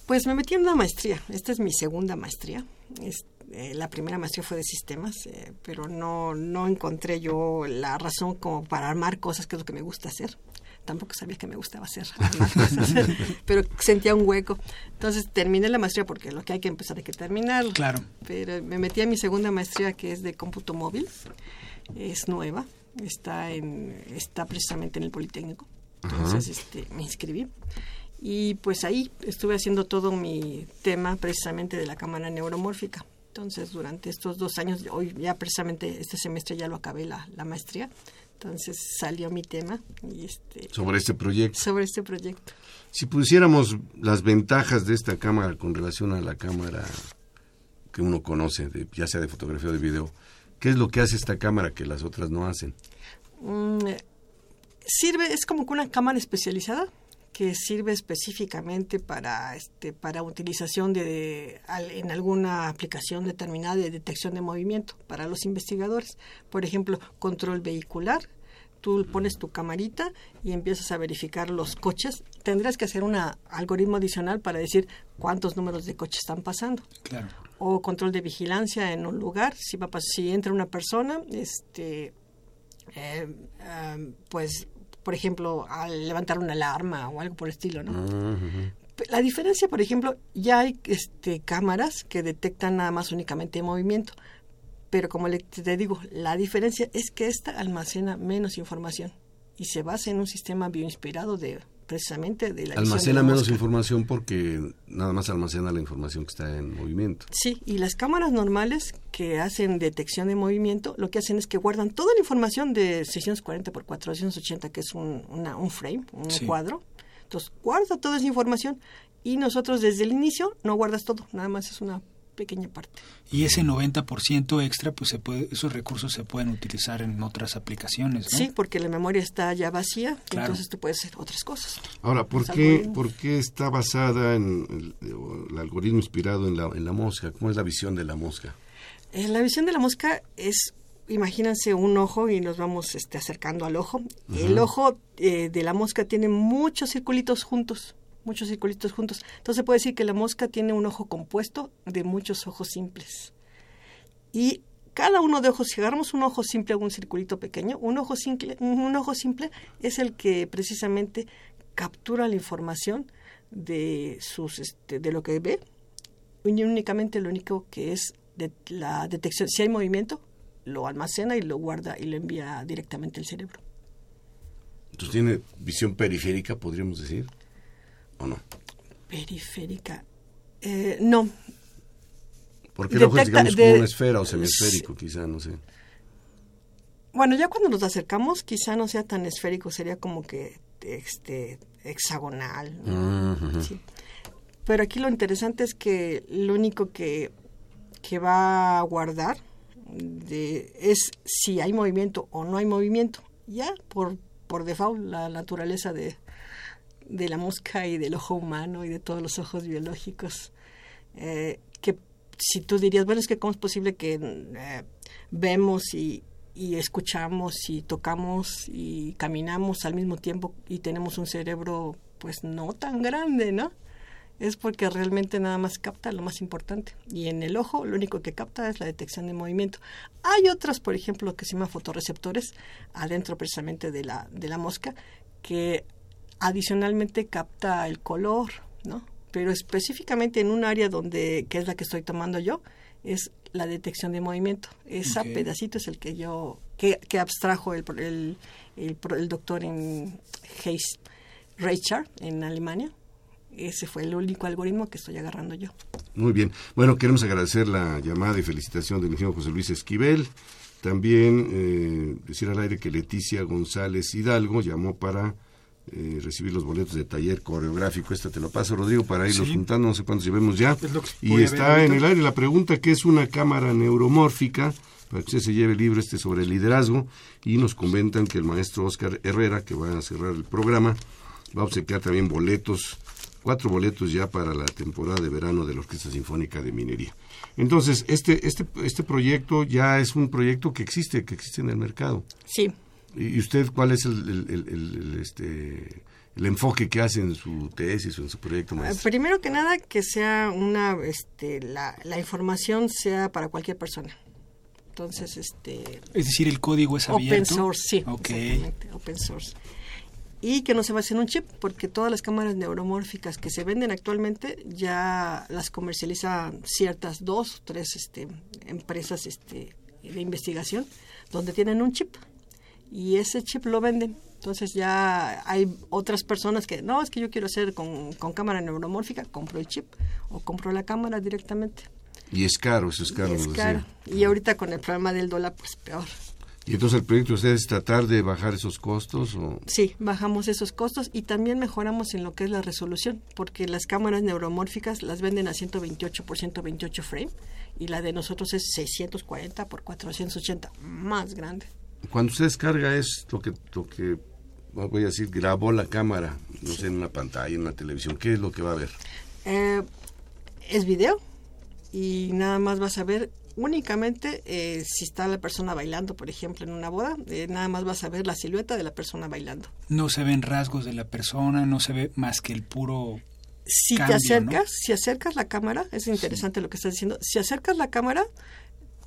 Pues me metí en una maestría. Esta es mi segunda maestría. Es- eh, la primera maestría fue de sistemas, eh, pero no, no encontré yo la razón como para armar cosas, que es lo que me gusta hacer. Tampoco sabía que me gustaba hacer, armar cosas, pero sentía un hueco. Entonces terminé la maestría porque lo que hay que empezar hay que terminarlo. Claro. Pero me metí a mi segunda maestría que es de cómputo móvil. Es nueva, está, en, está precisamente en el Politécnico. Entonces este, me inscribí. Y pues ahí estuve haciendo todo mi tema precisamente de la cámara neuromórfica. Entonces, durante estos dos años, hoy ya precisamente este semestre ya lo acabé la, la maestría. Entonces salió mi tema y este, Sobre este proyecto. sobre este proyecto. Si pusiéramos las ventajas de esta cámara con relación a la cámara que uno conoce, de, ya sea de fotografía o de video, ¿qué es lo que hace esta cámara que las otras no hacen? Mm, eh, sirve, es como que una cámara especializada que sirve específicamente para este para utilización de, al- en alguna aplicación determinada de detección de movimiento para los investigadores. Por ejemplo, control vehicular. Tú pones tu camarita y empiezas a verificar los coches. Tendrás que hacer un algoritmo adicional para decir cuántos números de coches están pasando Claro. o control de vigilancia en un lugar. Si va si entra una persona, este, eh, um, pues, por ejemplo, al levantar una alarma o algo por el estilo, ¿no? La diferencia, por ejemplo, ya hay este, cámaras que detectan nada más únicamente movimiento. Pero como le, te digo, la diferencia es que esta almacena menos información y se basa en un sistema bioinspirado de precisamente de la de Almacena menos mosca. información porque nada más almacena la información que está en movimiento. Sí, y las cámaras normales que hacen detección de movimiento, lo que hacen es que guardan toda la información de 640 por 480, que es un, una- un frame, un Sí. cuadro. Entonces, guarda toda esa información y nosotros desde el inicio no guardas todo, nada más es una pequeña parte. Y ese 90% extra, pues se puede, esos recursos se pueden utilizar en otras aplicaciones, ¿no? Sí, porque la memoria está ya vacía, Claro. entonces tú puedes hacer otras cosas. Ahora, ¿por qué. ¿por qué está basada en el, el algoritmo inspirado en la, en la mosca? ¿Cómo es la visión de la mosca? Eh, la visión de la mosca es, imagínense un ojo y nos vamos este, acercando al ojo. El ojo eh, de la mosca tiene muchos circulitos juntos, muchos circulitos juntos. Entonces se puede decir que la mosca tiene un ojo compuesto de muchos ojos simples. Y cada uno de ojos, si agarramos un ojo simple o un circulito pequeño, un ojo simple, un ojo simple es el que precisamente captura la información de sus este, de lo que ve y únicamente lo único que es de la detección si hay movimiento lo almacena y lo guarda y lo envía directamente al cerebro Entonces tiene visión periférica, podríamos decir, ¿o no? periférica eh, no Porque el ojo es, Detecta digamos, de- como una esfera o semisférico, quizá, no sé. bueno ya cuando nos acercamos quizá no sea tan esférico sería como que este hexagonal. Sí. Pero aquí lo interesante es que lo único que, que va a guardar de, es si hay movimiento o no hay movimiento. Ya por, por default, la naturaleza de, de la mosca y del ojo humano y de todos los ojos biológicos. eh, que si tú dirías, bueno, es que cómo es posible que eh, vemos y, y escuchamos y tocamos y caminamos al mismo tiempo y tenemos un cerebro pues no tan grande, ¿no? Es porque realmente nada más capta lo más importante. Y en el ojo lo único que capta es la detección de movimiento. Hay otras, por ejemplo, que se llaman fotorreceptores, adentro precisamente de la, de la mosca, que adicionalmente capta el color, ¿no? Pero específicamente en un área donde, que es la que estoy tomando yo, es la detección de movimiento. Ese pedacito es el que yo, que, que abstrajo el, el, el, el doctor en Hayes Reichard, en Alemania. ese fue el único algoritmo que estoy agarrando yo. Muy bien. Bueno, queremos agradecer la llamada y felicitación del ingeniero José Luis Esquivel. También eh, decir al aire que Leticia González Hidalgo llamó para eh, recibir los boletos de taller coreográfico. Esta te lo paso, Rodrigo, para irlos Sí. juntando. No sé cuántos llevemos ya. Es Y está ver en el aire la pregunta que es una cámara neuromórfica para que usted se lleve el libro este sobre el liderazgo y nos comentan que el maestro Oscar Herrera, que va a cerrar el programa, va a obsequiar también boletos, cuatro boletos ya para la temporada de verano de la Orquesta Sinfónica de Minería. Entonces, este, este, este proyecto ya es un proyecto que existe, que existe en el mercado. Sí. ¿Y usted cuál es el, el- el- el- el, este, el enfoque que hace en su tesis o en su proyecto, Eh, maestro? Primero que nada, que sea una, este, la, la información sea para cualquier persona. Entonces, este, Es decir, el código es abierto. Open source, sí. Ok. Exactamente, open source. Y que no se base en un chip, porque todas las cámaras neuromórficas que se venden actualmente ya las comercializan ciertas dos, tres este, empresas este, de investigación donde tienen un chip. Y ese chip lo venden. Entonces ya hay otras personas que, no, es que yo quiero hacer con, con cámara neuromórfica, compro el chip o compro la cámara directamente. Y es caro, eso es caro. Y es caro. Y ahorita con el problema del dólar, pues peor. ¿Y entonces el proyecto de ustedes es tratar de bajar esos costos? O... Sí, bajamos esos costos y también mejoramos en lo que es la resolución, porque las cámaras neuromórficas las venden a 128 por 128 frame y la de nosotros es 640 por 480, más grande. Cuando usted descarga es lo que, lo que, voy a decir, grabó la cámara, no sé, en una pantalla, en una televisión, ¿qué es lo que va a ver? Eh, es video y nada más vas a ver únicamente eh, si está la persona bailando, por ejemplo, en una boda, eh, nada más vas a ver la silueta de la persona bailando. No se ven rasgos de la persona, no se ve más que el puro si cambio, te acercas, si acercas la cámara, es interesante lo que estás diciendo, si acercas la cámara,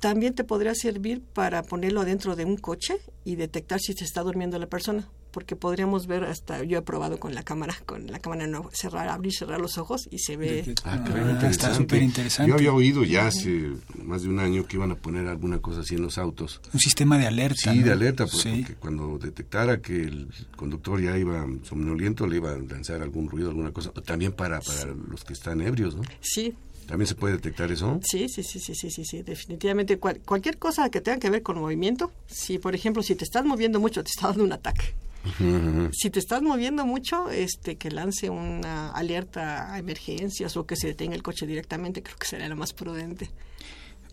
también te podría servir para ponerlo adentro de un coche y detectar si se está durmiendo la persona, porque podríamos ver hasta, yo he probado con la cámara, con la cámara no, cerrar, abrir, cerrar los ojos y se ve... Ah, Ah, está interesante. súper interesante. Yo había oído ya hace más de un año que iban a poner alguna cosa así en los autos. Un sistema de alerta. Sí, ¿no? de alerta, Sí. porque cuando detectara que el conductor ya iba somnoliento, le iba a lanzar algún ruido, alguna cosa. También para, para los que están ebrios, ¿no? Sí, ¿También se puede detectar eso? Sí, sí, sí, sí, sí, sí, sí, definitivamente. Cual- cualquier cosa que tenga que ver con movimiento, si por ejemplo, si te estás moviendo mucho, te está dando un ataque. Si te estás moviendo mucho, este, que lance una alerta a emergencias o que se detenga el coche directamente, creo que sería lo más prudente.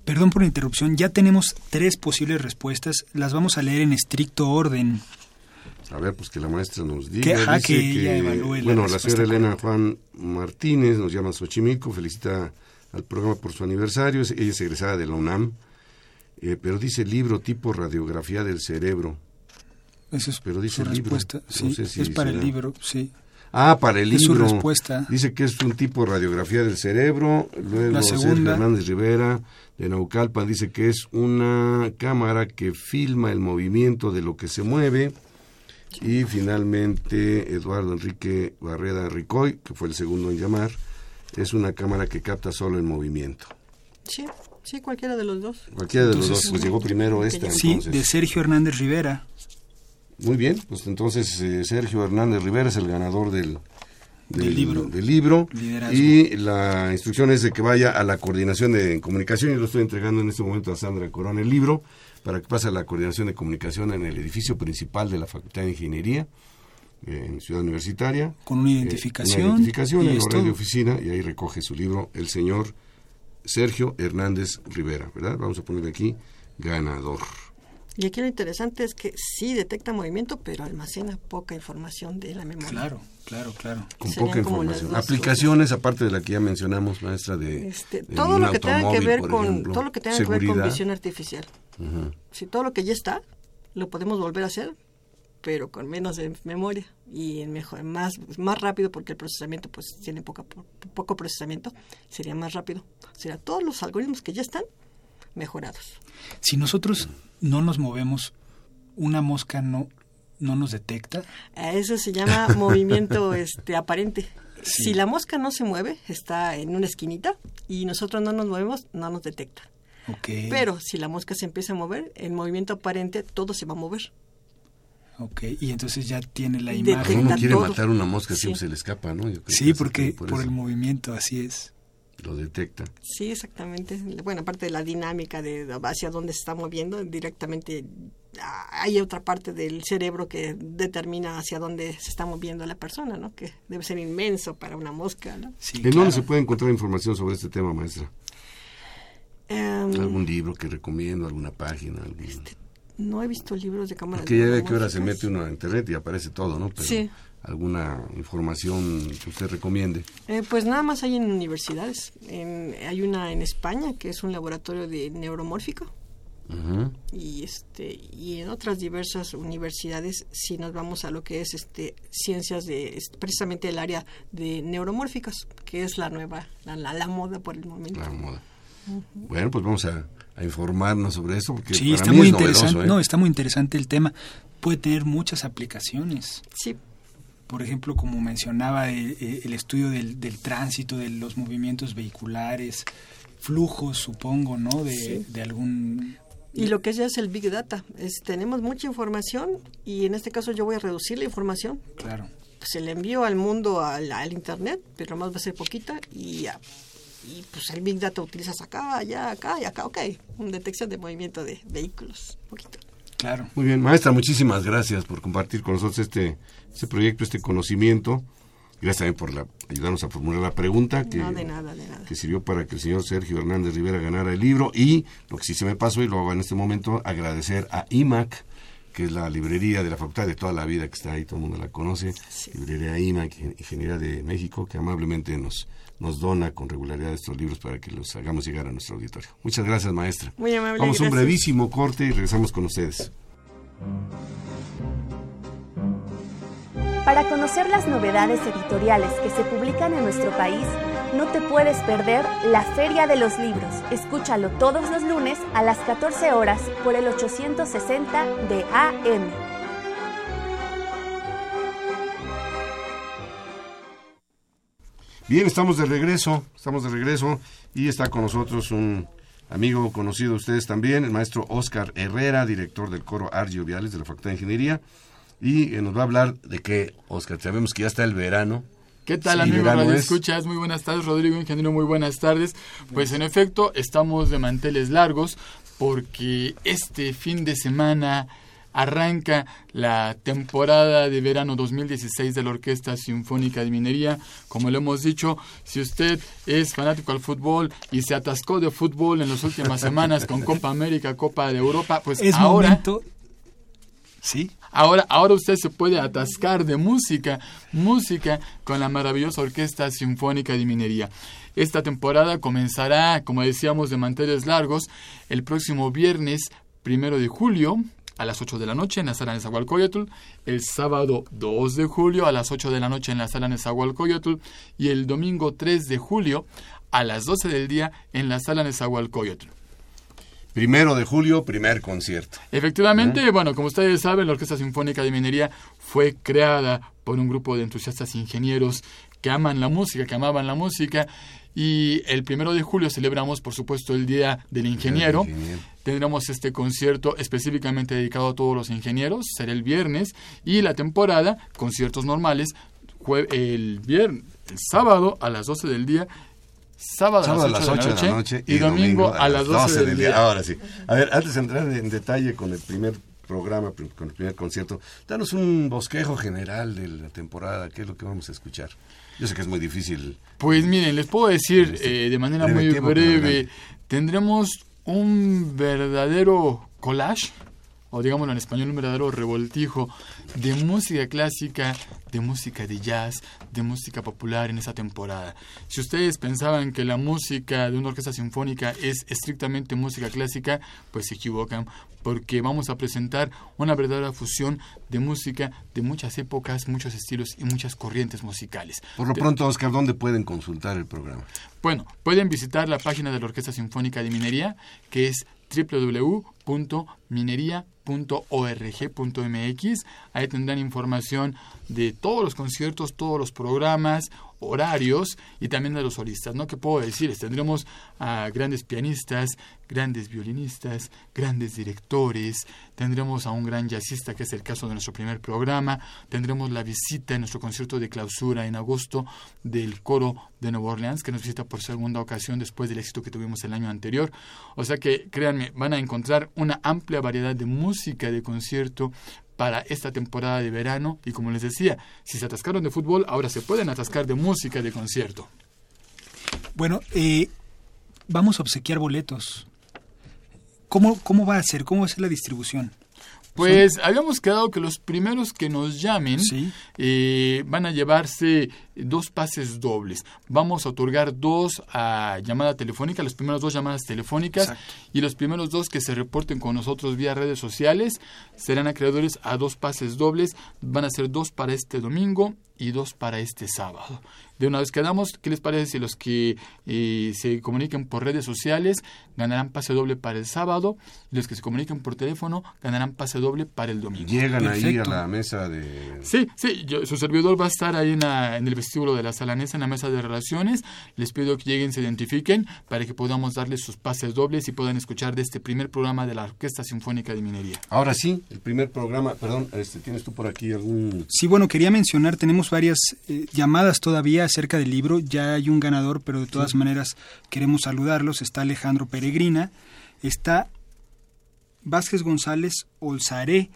Perdón por la interrupción, ya tenemos tres posibles respuestas, las vamos a leer en estricto orden. A ver, pues que la maestra nos diga. ajá, Dice que ella evalúe la bueno, la señora Elena Juan Martínez nos llama Xochimilco, felicita al programa por su aniversario. Ella es egresada de la UNAM, eh, pero dice libro tipo radiografía del cerebro. Esa es Pero dice su libro. respuesta. No Sí, sé si es para el libro, sí. Ah, para el Es su libro. respuesta. Dice que es un tipo de radiografía del cerebro. Luego La segunda. Hernández Rivera de Naucalpan dice que es una cámara que filma el movimiento de lo que se mueve. Y finalmente Eduardo Enrique Barreda Ricoy, que fue el segundo en llamar, es una cámara que capta solo el movimiento. Sí, sí, cualquiera de los dos. Cualquiera de los dos, pues llegó primero esta. Sí, entonces. de Sergio Hernández Rivera. Muy bien, pues entonces eh, Sergio Hernández Rivera es el ganador del, Del libro. del libro. Liderazgo. y la instrucción es de que vaya a la coordinación de comunicación. Yo lo estoy entregando en este momento a Sandra Corona el libro para que pase a la coordinación de comunicación en el edificio principal de la Facultad de Ingeniería eh, en Ciudad Universitaria. Con una Eh, identificación. una identificación en horario de oficina y ahí recoge su libro el señor Sergio Hernández Rivera, ¿verdad? Vamos a ponerle aquí ganador. Y aquí lo interesante es que sí detecta movimiento, pero almacena poca información de la memoria. Claro, claro, claro. con Serían poca información. Aplicaciones, aparte de la que ya mencionamos, maestra, de, Este, de todo un lo que tenga que automóvil, ver por con ejemplo, todo lo que tenga que ver con visión artificial. Si todo lo que ya está lo podemos volver a hacer, pero con menos de memoria y en mejor, más más rápido porque el procesamiento pues tiene poca, po- poco procesamiento, sería más rápido. O sea, todos los algoritmos que ya están mejorados. Si nosotros no nos movemos, una mosca no, no nos detecta. A eso se llama movimiento este aparente. Si la mosca no se mueve, está en una esquinita y nosotros no nos movemos, no nos detecta. Ok. Pero si la mosca se empieza a mover, en movimiento aparente todo se va a mover. Ok, y entonces ya tiene la Detecta imagen. Uno quiere todo. matar una mosca, Sí. siempre se le escapa, ¿no? Yo creo Sí, porque por, por el movimiento, así es. lo detecta. Sí, exactamente. Bueno, aparte de la dinámica de hacia dónde se está moviendo, directamente ah, hay otra parte del cerebro que determina hacia dónde se está moviendo la persona, ¿no? Que debe ser inmenso para una mosca, ¿no? Sí, ¿En claro. dónde se puede encontrar información sobre este tema, maestra? Em, ¿Algún libro que recomiendo, alguna página? algún- no he visto libros de cámaras. Porque ya ve que ahora se mete uno a internet y aparece todo, ¿no? Pero Sí. alguna información que usted recomiende. Eh, pues nada más hay en universidades. En- hay una en España que es un laboratorio de neuromórfico Ujú. y este y en otras diversas universidades si nos vamos a lo que es este ciencias de es precisamente el área de neuromórficas que es la nueva la, la, la moda por el momento. La moda. Bueno, pues vamos a, a informarnos sobre eso porque Sí, para está mí muy es novedoso, interesante. ¿eh? No, está muy interesante el tema. Puede tener muchas aplicaciones. Sí, Por ejemplo, como mencionaba, eh, eh, el estudio del, del tránsito, de los movimientos vehiculares, flujos, supongo, ¿no? De, Sí. de algún... y lo que ya es el big data, es tenemos mucha información y en este caso yo voy a reducir la información Claro. se le envió al mundo al, al internet, pero más va a ser poquita y ya. Y pues el Big Data utilizas acá, allá, acá y acá, ok. Una detección de movimiento de vehículos, poquito. Claro. Muy bien, maestra, muchísimas gracias por compartir con nosotros este, este proyecto, este conocimiento. Gracias también por la, ayudarnos a formular la pregunta que, No, de nada, de nada. que sirvió para que el señor Sergio Hernández Rivera ganara el libro. Y lo que sí se me pasó y lo hago en este momento, agradecer a IMAC, que es la librería de la facultad de toda la vida que está ahí, todo el mundo la conoce, librería IMAC, Ingeniería de México, que amablemente nos, nos dona con regularidad estos libros para que los hagamos llegar a nuestro auditorio. Muchas gracias, maestra. Muy amable, Vamos a un brevísimo corte y regresamos con ustedes. Para conocer las novedades editoriales que se publican en nuestro país, no te puedes perder la Feria de los Libros. Escúchalo todos los lunes a las 14 horas por el 860 de AM. Bien, estamos de regreso, estamos de regreso y está con nosotros un amigo conocido de ustedes también, el maestro Oscar Herrera, director del coro Argio Viales de la Facultad de Ingeniería y eh, nos va a hablar de que, Oscar, sabemos que ya está el verano. ¿Qué tal, Sí, amigos verano Radio es. Escuchas? Muy buenas tardes, Rodrigo Ingeniero, muy buenas tardes. Pues en efecto, estamos de manteles largos porque este fin de semana arranca la temporada de verano 2016 de la Orquesta Sinfónica de Minería. Como lo hemos dicho, si usted es fanático al fútbol y se atascó de fútbol en las últimas semanas con Copa América, Copa de Europa, pues Es ahora... momento... Sí. Ahora, ahora usted se puede atascar de música, música con la maravillosa Orquesta Sinfónica de Minería. Esta temporada comenzará, como decíamos, de manteles largos el próximo viernes primero de julio a las 8 de la noche en la sala Nezahualcóyotl, el sábado 2 de julio a las 8 de la noche en la sala Nezahualcóyotl y el domingo 3 de julio a las 12 del día en la sala Nezahualcóyotl. Primero de julio, primer concierto. Efectivamente, bueno, como ustedes saben, la Orquesta Sinfónica de Minería fue creada por un grupo de entusiastas ingenieros que aman la música, que amaban la música, y el primero de julio celebramos, por supuesto, el Día del Ingeniero. Tendremos este concierto específicamente dedicado a todos los ingenieros, será el viernes, y la temporada, conciertos normales, el viernes, el sábado a las 12 del día, sábado, Sábado a las 8, de, la noche, y, domingo a las 12, del día. Ahora sí. A ver, antes de entrar en detalle con el primer programa, pr- con el primer concierto, danos un bosquejo general de la temporada, qué es lo que vamos a escuchar. Yo sé que es muy difícil. Pues miren, les puedo decir eh, de manera breve muy tiempo, breve, tendremos un verdadero collage, o digámoslo en español, un verdadero revoltijo de música clásica, de música de jazz, de música popular en esa temporada. Si ustedes pensaban que la música de una orquesta sinfónica es estrictamente música clásica, pues se equivocan, porque vamos a presentar una verdadera fusión de música de muchas épocas, muchos estilos y muchas corrientes musicales. Por lo pronto, Oscar, ¿dónde pueden consultar el programa? bueno, pueden visitar la página de la Orquesta Sinfónica de Minería, que es www.minería.org.mx. Ahí tendrán información de todos los conciertos, todos los programas, horarios y también de los solistas, ¿no? ¿Qué puedo decirles? Tendremos a grandes pianistas, grandes violinistas, grandes directores, tendremos a un gran jazzista, que es el caso de nuestro primer programa, tendremos la visita en nuestro concierto de clausura en agosto del coro de Nueva Orleans, que nos visita por segunda ocasión después del éxito que tuvimos el año anterior. O sea que, créanme, van a encontrar una amplia variedad de música de concierto para esta temporada de verano y como les decía, si se atascaron de fútbol, ahora se pueden atascar de música de concierto. Bueno, eh, vamos a obsequiar boletos. ¿Cómo, ¿Cómo va a ser? ¿Cómo va a ser la distribución? Pues habíamos quedado que los primeros que nos llamen eh, van a llevarse dos pases dobles. Vamos a otorgar dos a llamada telefónica, las primeras dos llamadas telefónicas y los primeros dos que se reporten con nosotros vía redes sociales serán acreedores a dos pases dobles. Van a ser dos para este domingo y dos para este sábado. De una vez quedamos, ¿qué les parece si los que eh, se comuniquen por redes sociales ganarán pase doble para el sábado y los que se comuniquen por teléfono ganarán pase doble para el domingo? Llegan ahí a la mesa de... Sí, sí, su servidor va a estar ahí en, en el vestíbulo de la Salanesa, en la mesa de relaciones. Les pido que lleguen, se identifiquen para que podamos darles sus pases dobles y puedan escuchar de este primer programa de la Orquesta Sinfónica de Minería. Ahora sí, el primer programa, perdón, este, ¿tienes tú por aquí algún...? Sí, bueno, quería mencionar, tenemos varias eh, llamadas todavía acerca del libro. Ya hay un ganador, pero de todas maneras queremos saludarlos. Está Alejandro Peregrina, está Vázquez González Olzaré,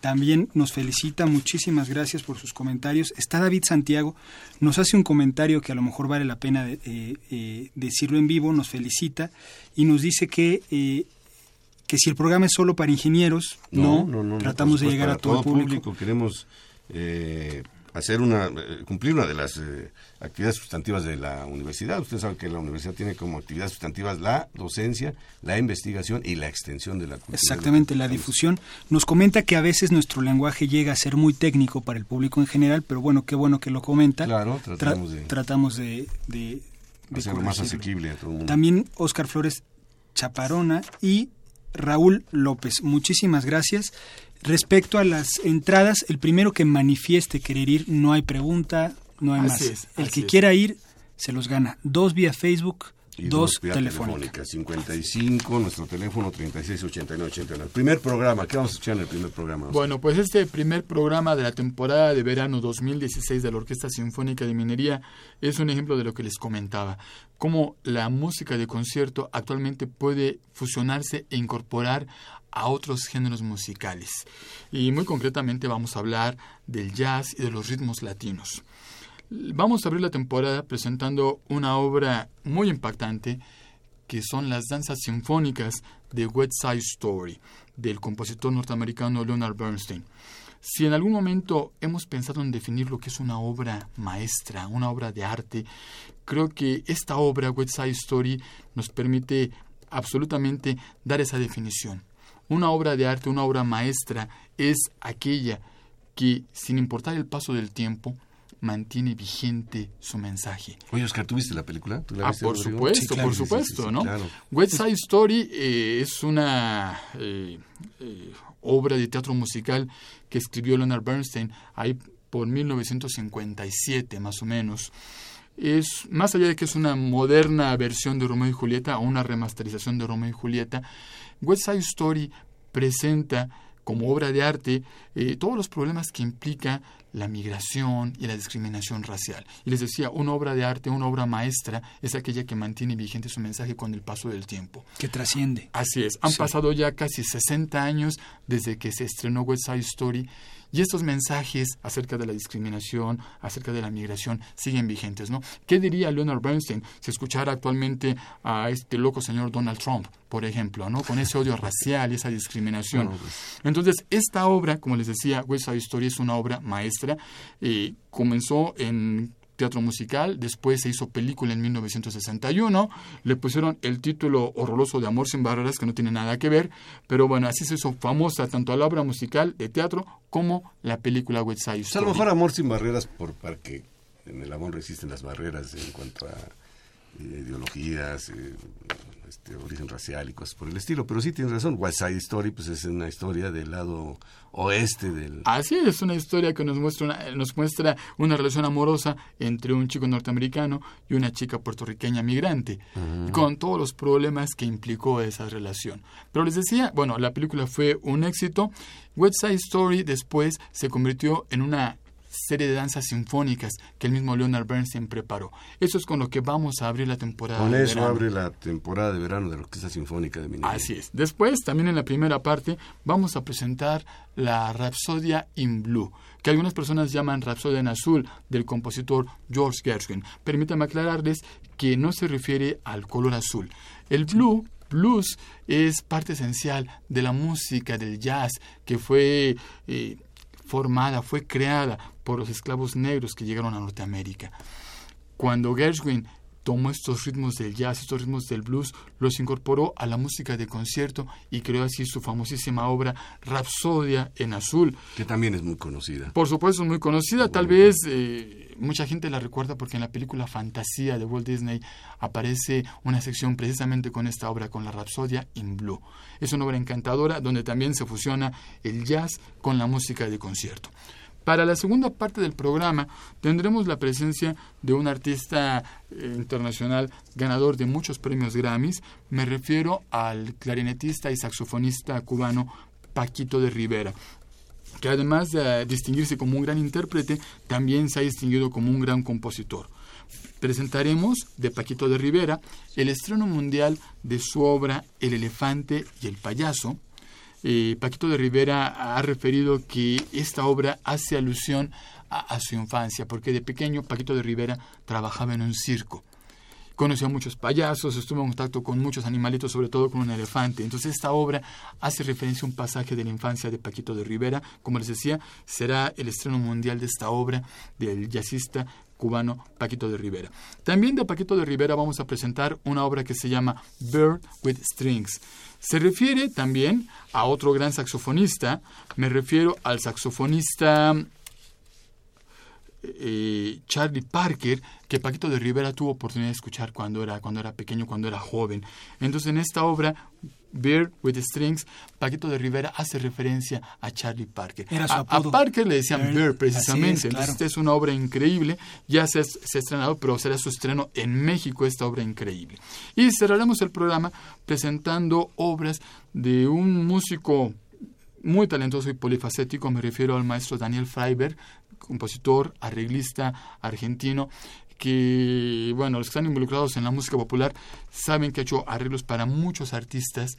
también nos felicita, muchísimas gracias por sus comentarios. Está David Santiago, nos hace un comentario que a lo mejor vale la pena eh, eh, decirlo en vivo, nos felicita y nos dice que, que si el programa es solo para ingenieros, no, tratamos de llegar a todo, el público. Queremos hacer una, eh, cumplir una de las eh, actividades sustantivas de la universidad. Usted sabe que la universidad tiene como actividades sustantivas la docencia, la investigación y la extensión de la cultura. Exactamente, la difusión. Nos comenta que a veces nuestro lenguaje llega a ser muy técnico para el público en general, pero bueno, qué bueno que lo comenta. Claro, tratamos de... Tratamos de, hacerlo más asequible a todo el mundo. También Oscar Flores Chaparona y Raúl López. Muchísimas gracias. Respecto a las entradas, el primero que manifieste querer ir, no hay pregunta, no hay más. el que quiera ir, se los gana. Dos vía Facebook, y dos, telefónicas. 55, nuestro teléfono 368989. Primer programa, ¿qué vamos a escuchar en el primer programa? Bueno, pues este primer programa de la temporada de verano 2016 de la Orquesta Sinfónica de Minería es un ejemplo de lo que les comentaba. Cómo la música de concierto actualmente puede fusionarse e incorporar a otros géneros musicales. Y muy concretamente vamos a hablar del jazz y de los ritmos latinos. Vamos a abrir la temporada presentando una obra muy impactante que son las danzas sinfónicas de West Side Story del compositor norteamericano Leonard Bernstein. Si en algún momento hemos pensado en definir lo que es una obra maestra, una obra de arte, creo que esta obra, West Side Story, nos permite absolutamente dar esa definición. Una obra de arte, una obra maestra, es aquella que, sin importar el paso del tiempo, mantiene vigente su mensaje. Oye, Oscar, ¿tú viste la película? ah, por supuesto, por supuesto, ¿no? West Side Story eh, es una eh, eh, obra de teatro musical que escribió Leonard Bernstein ahí por 1957, más o menos. Es, más allá de que es una moderna versión de Romeo y Julieta o una remasterización de Romeo y Julieta, West Side Story presenta como obra de arte eh, todos los problemas que implica la migración y la discriminación racial. Y les decía, una obra de arte, una obra maestra, es aquella que mantiene vigente su mensaje con el paso del tiempo. Que trasciende. Así es. Han pasado ya casi 60 años desde que se estrenó West Side Story y estos mensajes acerca de la discriminación, acerca de la migración, siguen vigentes, ¿no? ¿Qué diría Leonard Bernstein si escuchara actualmente a este loco señor Donald Trump, por ejemplo, ¿no? Con ese odio racial y esa discriminación. Pues. Entonces, esta obra, como les decía, West Side Story es una obra maestra. Eh, comenzó en teatro musical, después se hizo película en 1961, le pusieron el título horroroso de Amor sin barreras, que no tiene nada que ver, pero bueno, así se hizo famosa tanto la obra musical de teatro como la película West Side Story. a lo mejor Amor sin barreras, por, para que en el amor existen las barreras en cuanto a eh, ideologías, eh, este, origen racial y cosas por el estilo. Pero sí tienes razón, West Side Story pues es una historia del lado oeste del... Así es, una historia que nos muestra una, nos muestra una relación amorosa entre un chico norteamericano y una chica puertorriqueña migrante, con todos los problemas que implicó esa relación. Pero les decía, bueno, la película fue un éxito. West Side Story después se convirtió en una serie de danzas sinfónicas que el mismo Leonard Bernstein preparó. Eso es con lo que vamos a abrir la temporada Con de eso verano. abre la temporada de verano de la Orquesta Sinfónica de Minería. Así es. Después, también en la primera parte, vamos a presentar la Rapsodia in Blue, que algunas personas llaman Rapsodia en Azul, del compositor George Gershwin. Permítanme aclararles que no se refiere al color azul. El blue blues es parte esencial de la música del jazz que fue eh, formada, fue creada por los esclavos negros que llegaron a Norteamérica. Cuando Gershwin tomó estos ritmos del jazz, estos ritmos del blues, los incorporó a la música de concierto y creó así su famosísima obra Rapsodia en Azul. Que también es muy conocida. Por supuesto, es muy conocida. Tal vez eh, mucha gente la recuerda porque en la película Fantasía de Walt Disney aparece una sección precisamente con esta obra, con la Rapsodia in Blue. Es una obra encantadora donde también se fusiona el jazz con la música de concierto. Para la segunda parte del programa tendremos la presencia de un artista eh, internacional ganador de muchos premios Grammys. Me refiero al clarinetista y saxofonista cubano Paquito de Rivera que además de distinguirse como un gran intérprete, también se ha distinguido como un gran compositor. Presentaremos de Paquito de Rivera el estreno mundial de su obra El elefante y el payaso, eh, Paquito de Rivera ha referido que esta obra hace alusión a, a, su infancia, porque de pequeño Paquito de Rivera trabajaba en un circo. Conoció a muchos payasos, estuvo en contacto con muchos animalitos, sobre todo con un elefante. Entonces esta obra hace referencia a un pasaje de la infancia de Paquito de Rivera. Como les decía, será el estreno mundial de esta obra del jazzista cubano Paquito de Rivera. También de Paquito de Rivera vamos a presentar una obra que se llama Bird with Strings. Se refiere también a otro gran saxofonista, me refiero al saxofonista eh, Charlie Parker, que Paquito de Rivera tuvo oportunidad de escuchar cuando era, cuando era pequeño, cuando era joven. Entonces en esta obra, Beer with Strings, Paquito de Rivera hace referencia a Charlie Parker. Era su a. Parker le decían Bear, Bear precisamente. es, claro. Entonces esta es una obra increíble, ya se ha, se ha estrenado, pero será su estreno en México, esta obra increíble. Y cerraremos el programa presentando obras de un músico muy talentoso y polifacético, me refiero al maestro Daniel Freiberg, compositor, arreglista argentino, que, bueno, los que están involucrados en la música popular saben que ha hecho arreglos para muchos artistas,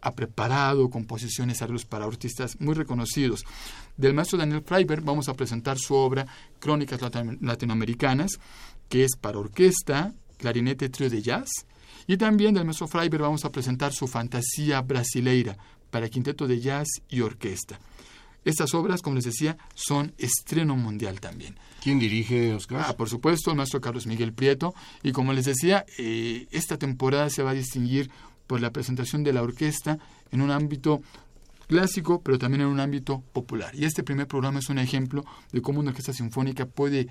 ha preparado composiciones, arreglos para artistas muy reconocidos. Del maestro Daniel Freiberg vamos a presentar su obra Crónicas Latinoamericanas, que es para orquesta, clarinete, trío de jazz, y también del maestro Freiberg vamos a presentar su Fantasía Brasileira, para quinteto de jazz y orquesta. Estas obras, como les decía, son estreno mundial también. ¿Quién dirige, Oscar? Ah, por supuesto, el maestro Carlos Miguel Prieto. Y como les decía, eh, esta temporada se va a distinguir por la presentación de la orquesta en un ámbito clásico, pero también en un ámbito popular. Y este primer programa es un ejemplo de cómo una orquesta sinfónica puede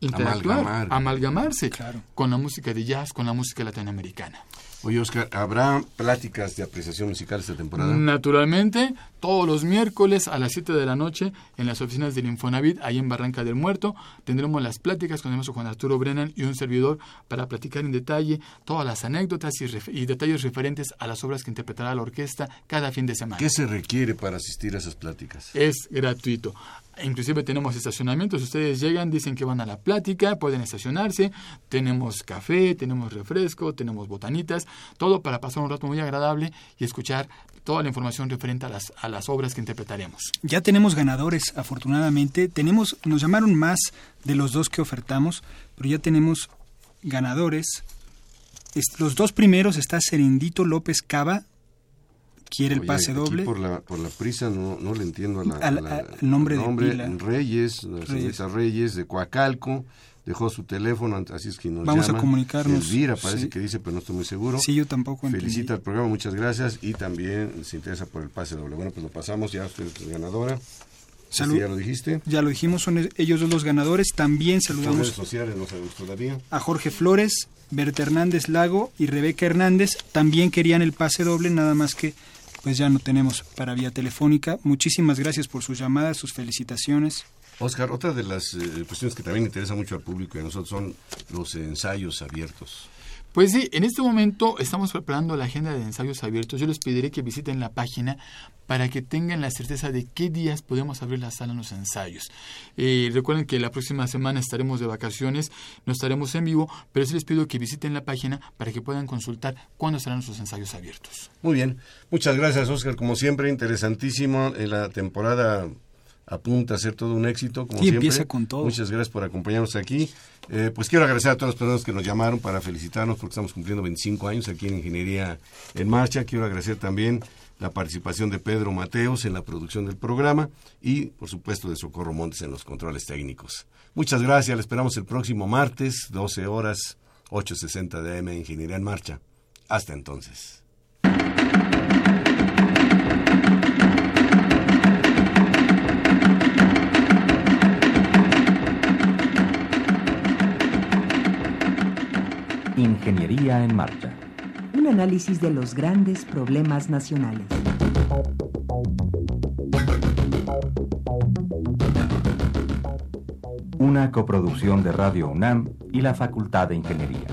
interactuar, Amalgamar. amalgamarse con la música de jazz, con la música latinoamericana. Oye, Oscar, ¿habrá pláticas de apreciación musical esta temporada? Naturalmente, todos los miércoles a las 7 de la noche en las oficinas del Infonavit, ahí en Barranca del Muerto, tendremos las pláticas con el maestro Juan Arturo Brennan y un servidor para platicar en detalle todas las anécdotas y, ref- y detalles referentes a las obras que interpretará la orquesta cada fin de semana. ¿Qué se requiere para asistir a esas pláticas? Es gratuito. Inclusive tenemos estacionamientos. Ustedes llegan, dicen que van a la plática, pueden estacionarse. Tenemos café, tenemos refresco, tenemos botanitas, todo para pasar un rato muy agradable y escuchar toda la información referente a las, a las obras que interpretaremos. Ya tenemos ganadores, afortunadamente. Tenemos, nos llamaron más de los dos que ofertamos, pero ya tenemos ganadores. Es- los dos primeros está Serendito López Cava, quiere el Oye, pase doble. Por la, por la prisa no, no le entiendo a la, Al- a la- al nombre de pila. Reyes, la señorita Reyes de Coacalco, dejó su teléfono, así es que nos Vamos a comunicarnos, Elvira parece sí. que dice, pero no estoy muy seguro. Sí, yo tampoco entendí. Felicita al programa, muchas gracias y también se interesa por el pase doble. Bueno, pues lo pasamos, ya usted es ganadora. Salud. ya lo dijiste. Ya lo dijimos, son ellos dos los ganadores. También saludamos redes sociales, no sabemos todavía. a Jorge Flores, Berta Hernández Lago y Rebeca Hernández. También querían el pase doble, nada más que pues ya no tenemos para vía telefónica. Muchísimas gracias por sus llamadas, sus felicitaciones. Oscar, otra de las eh, cuestiones que también interesa mucho al público y a nosotros son los ensayos abiertos. Pues sí, en este momento estamos preparando la agenda de ensayos abiertos. Yo les pediré que visiten la página para que tengan la certeza de qué días podemos abrir la sala en los ensayos. Eh, recuerden que la próxima semana estaremos de vacaciones, no estaremos en vivo, pero sí les pido que visiten la página para que puedan consultar cuándo estarán nuestros ensayos abiertos. Muy bien, muchas gracias Oscar, como siempre, interesantísimo en la temporada apunta a ser todo un éxito, como siempre. empieza con todo. Muchas gracias por acompañarnos aquí. Eh, pues quiero agradecer a todas las personas que nos llamaron para felicitarnos porque estamos cumpliendo 25 años aquí en Ingeniería en Marcha. Quiero agradecer también la participación de Pedro Mateos en la producción del programa y, por supuesto, de Socorro Montes en los controles técnicos. Muchas gracias, le esperamos el próximo martes, 12 horas, 8.60 de AM Ingeniería en Marcha. Hasta entonces. Ingeniería en Marcha. Un análisis de los grandes problemas nacionales. Una coproducción de Radio UNAM y la Facultad de Ingeniería.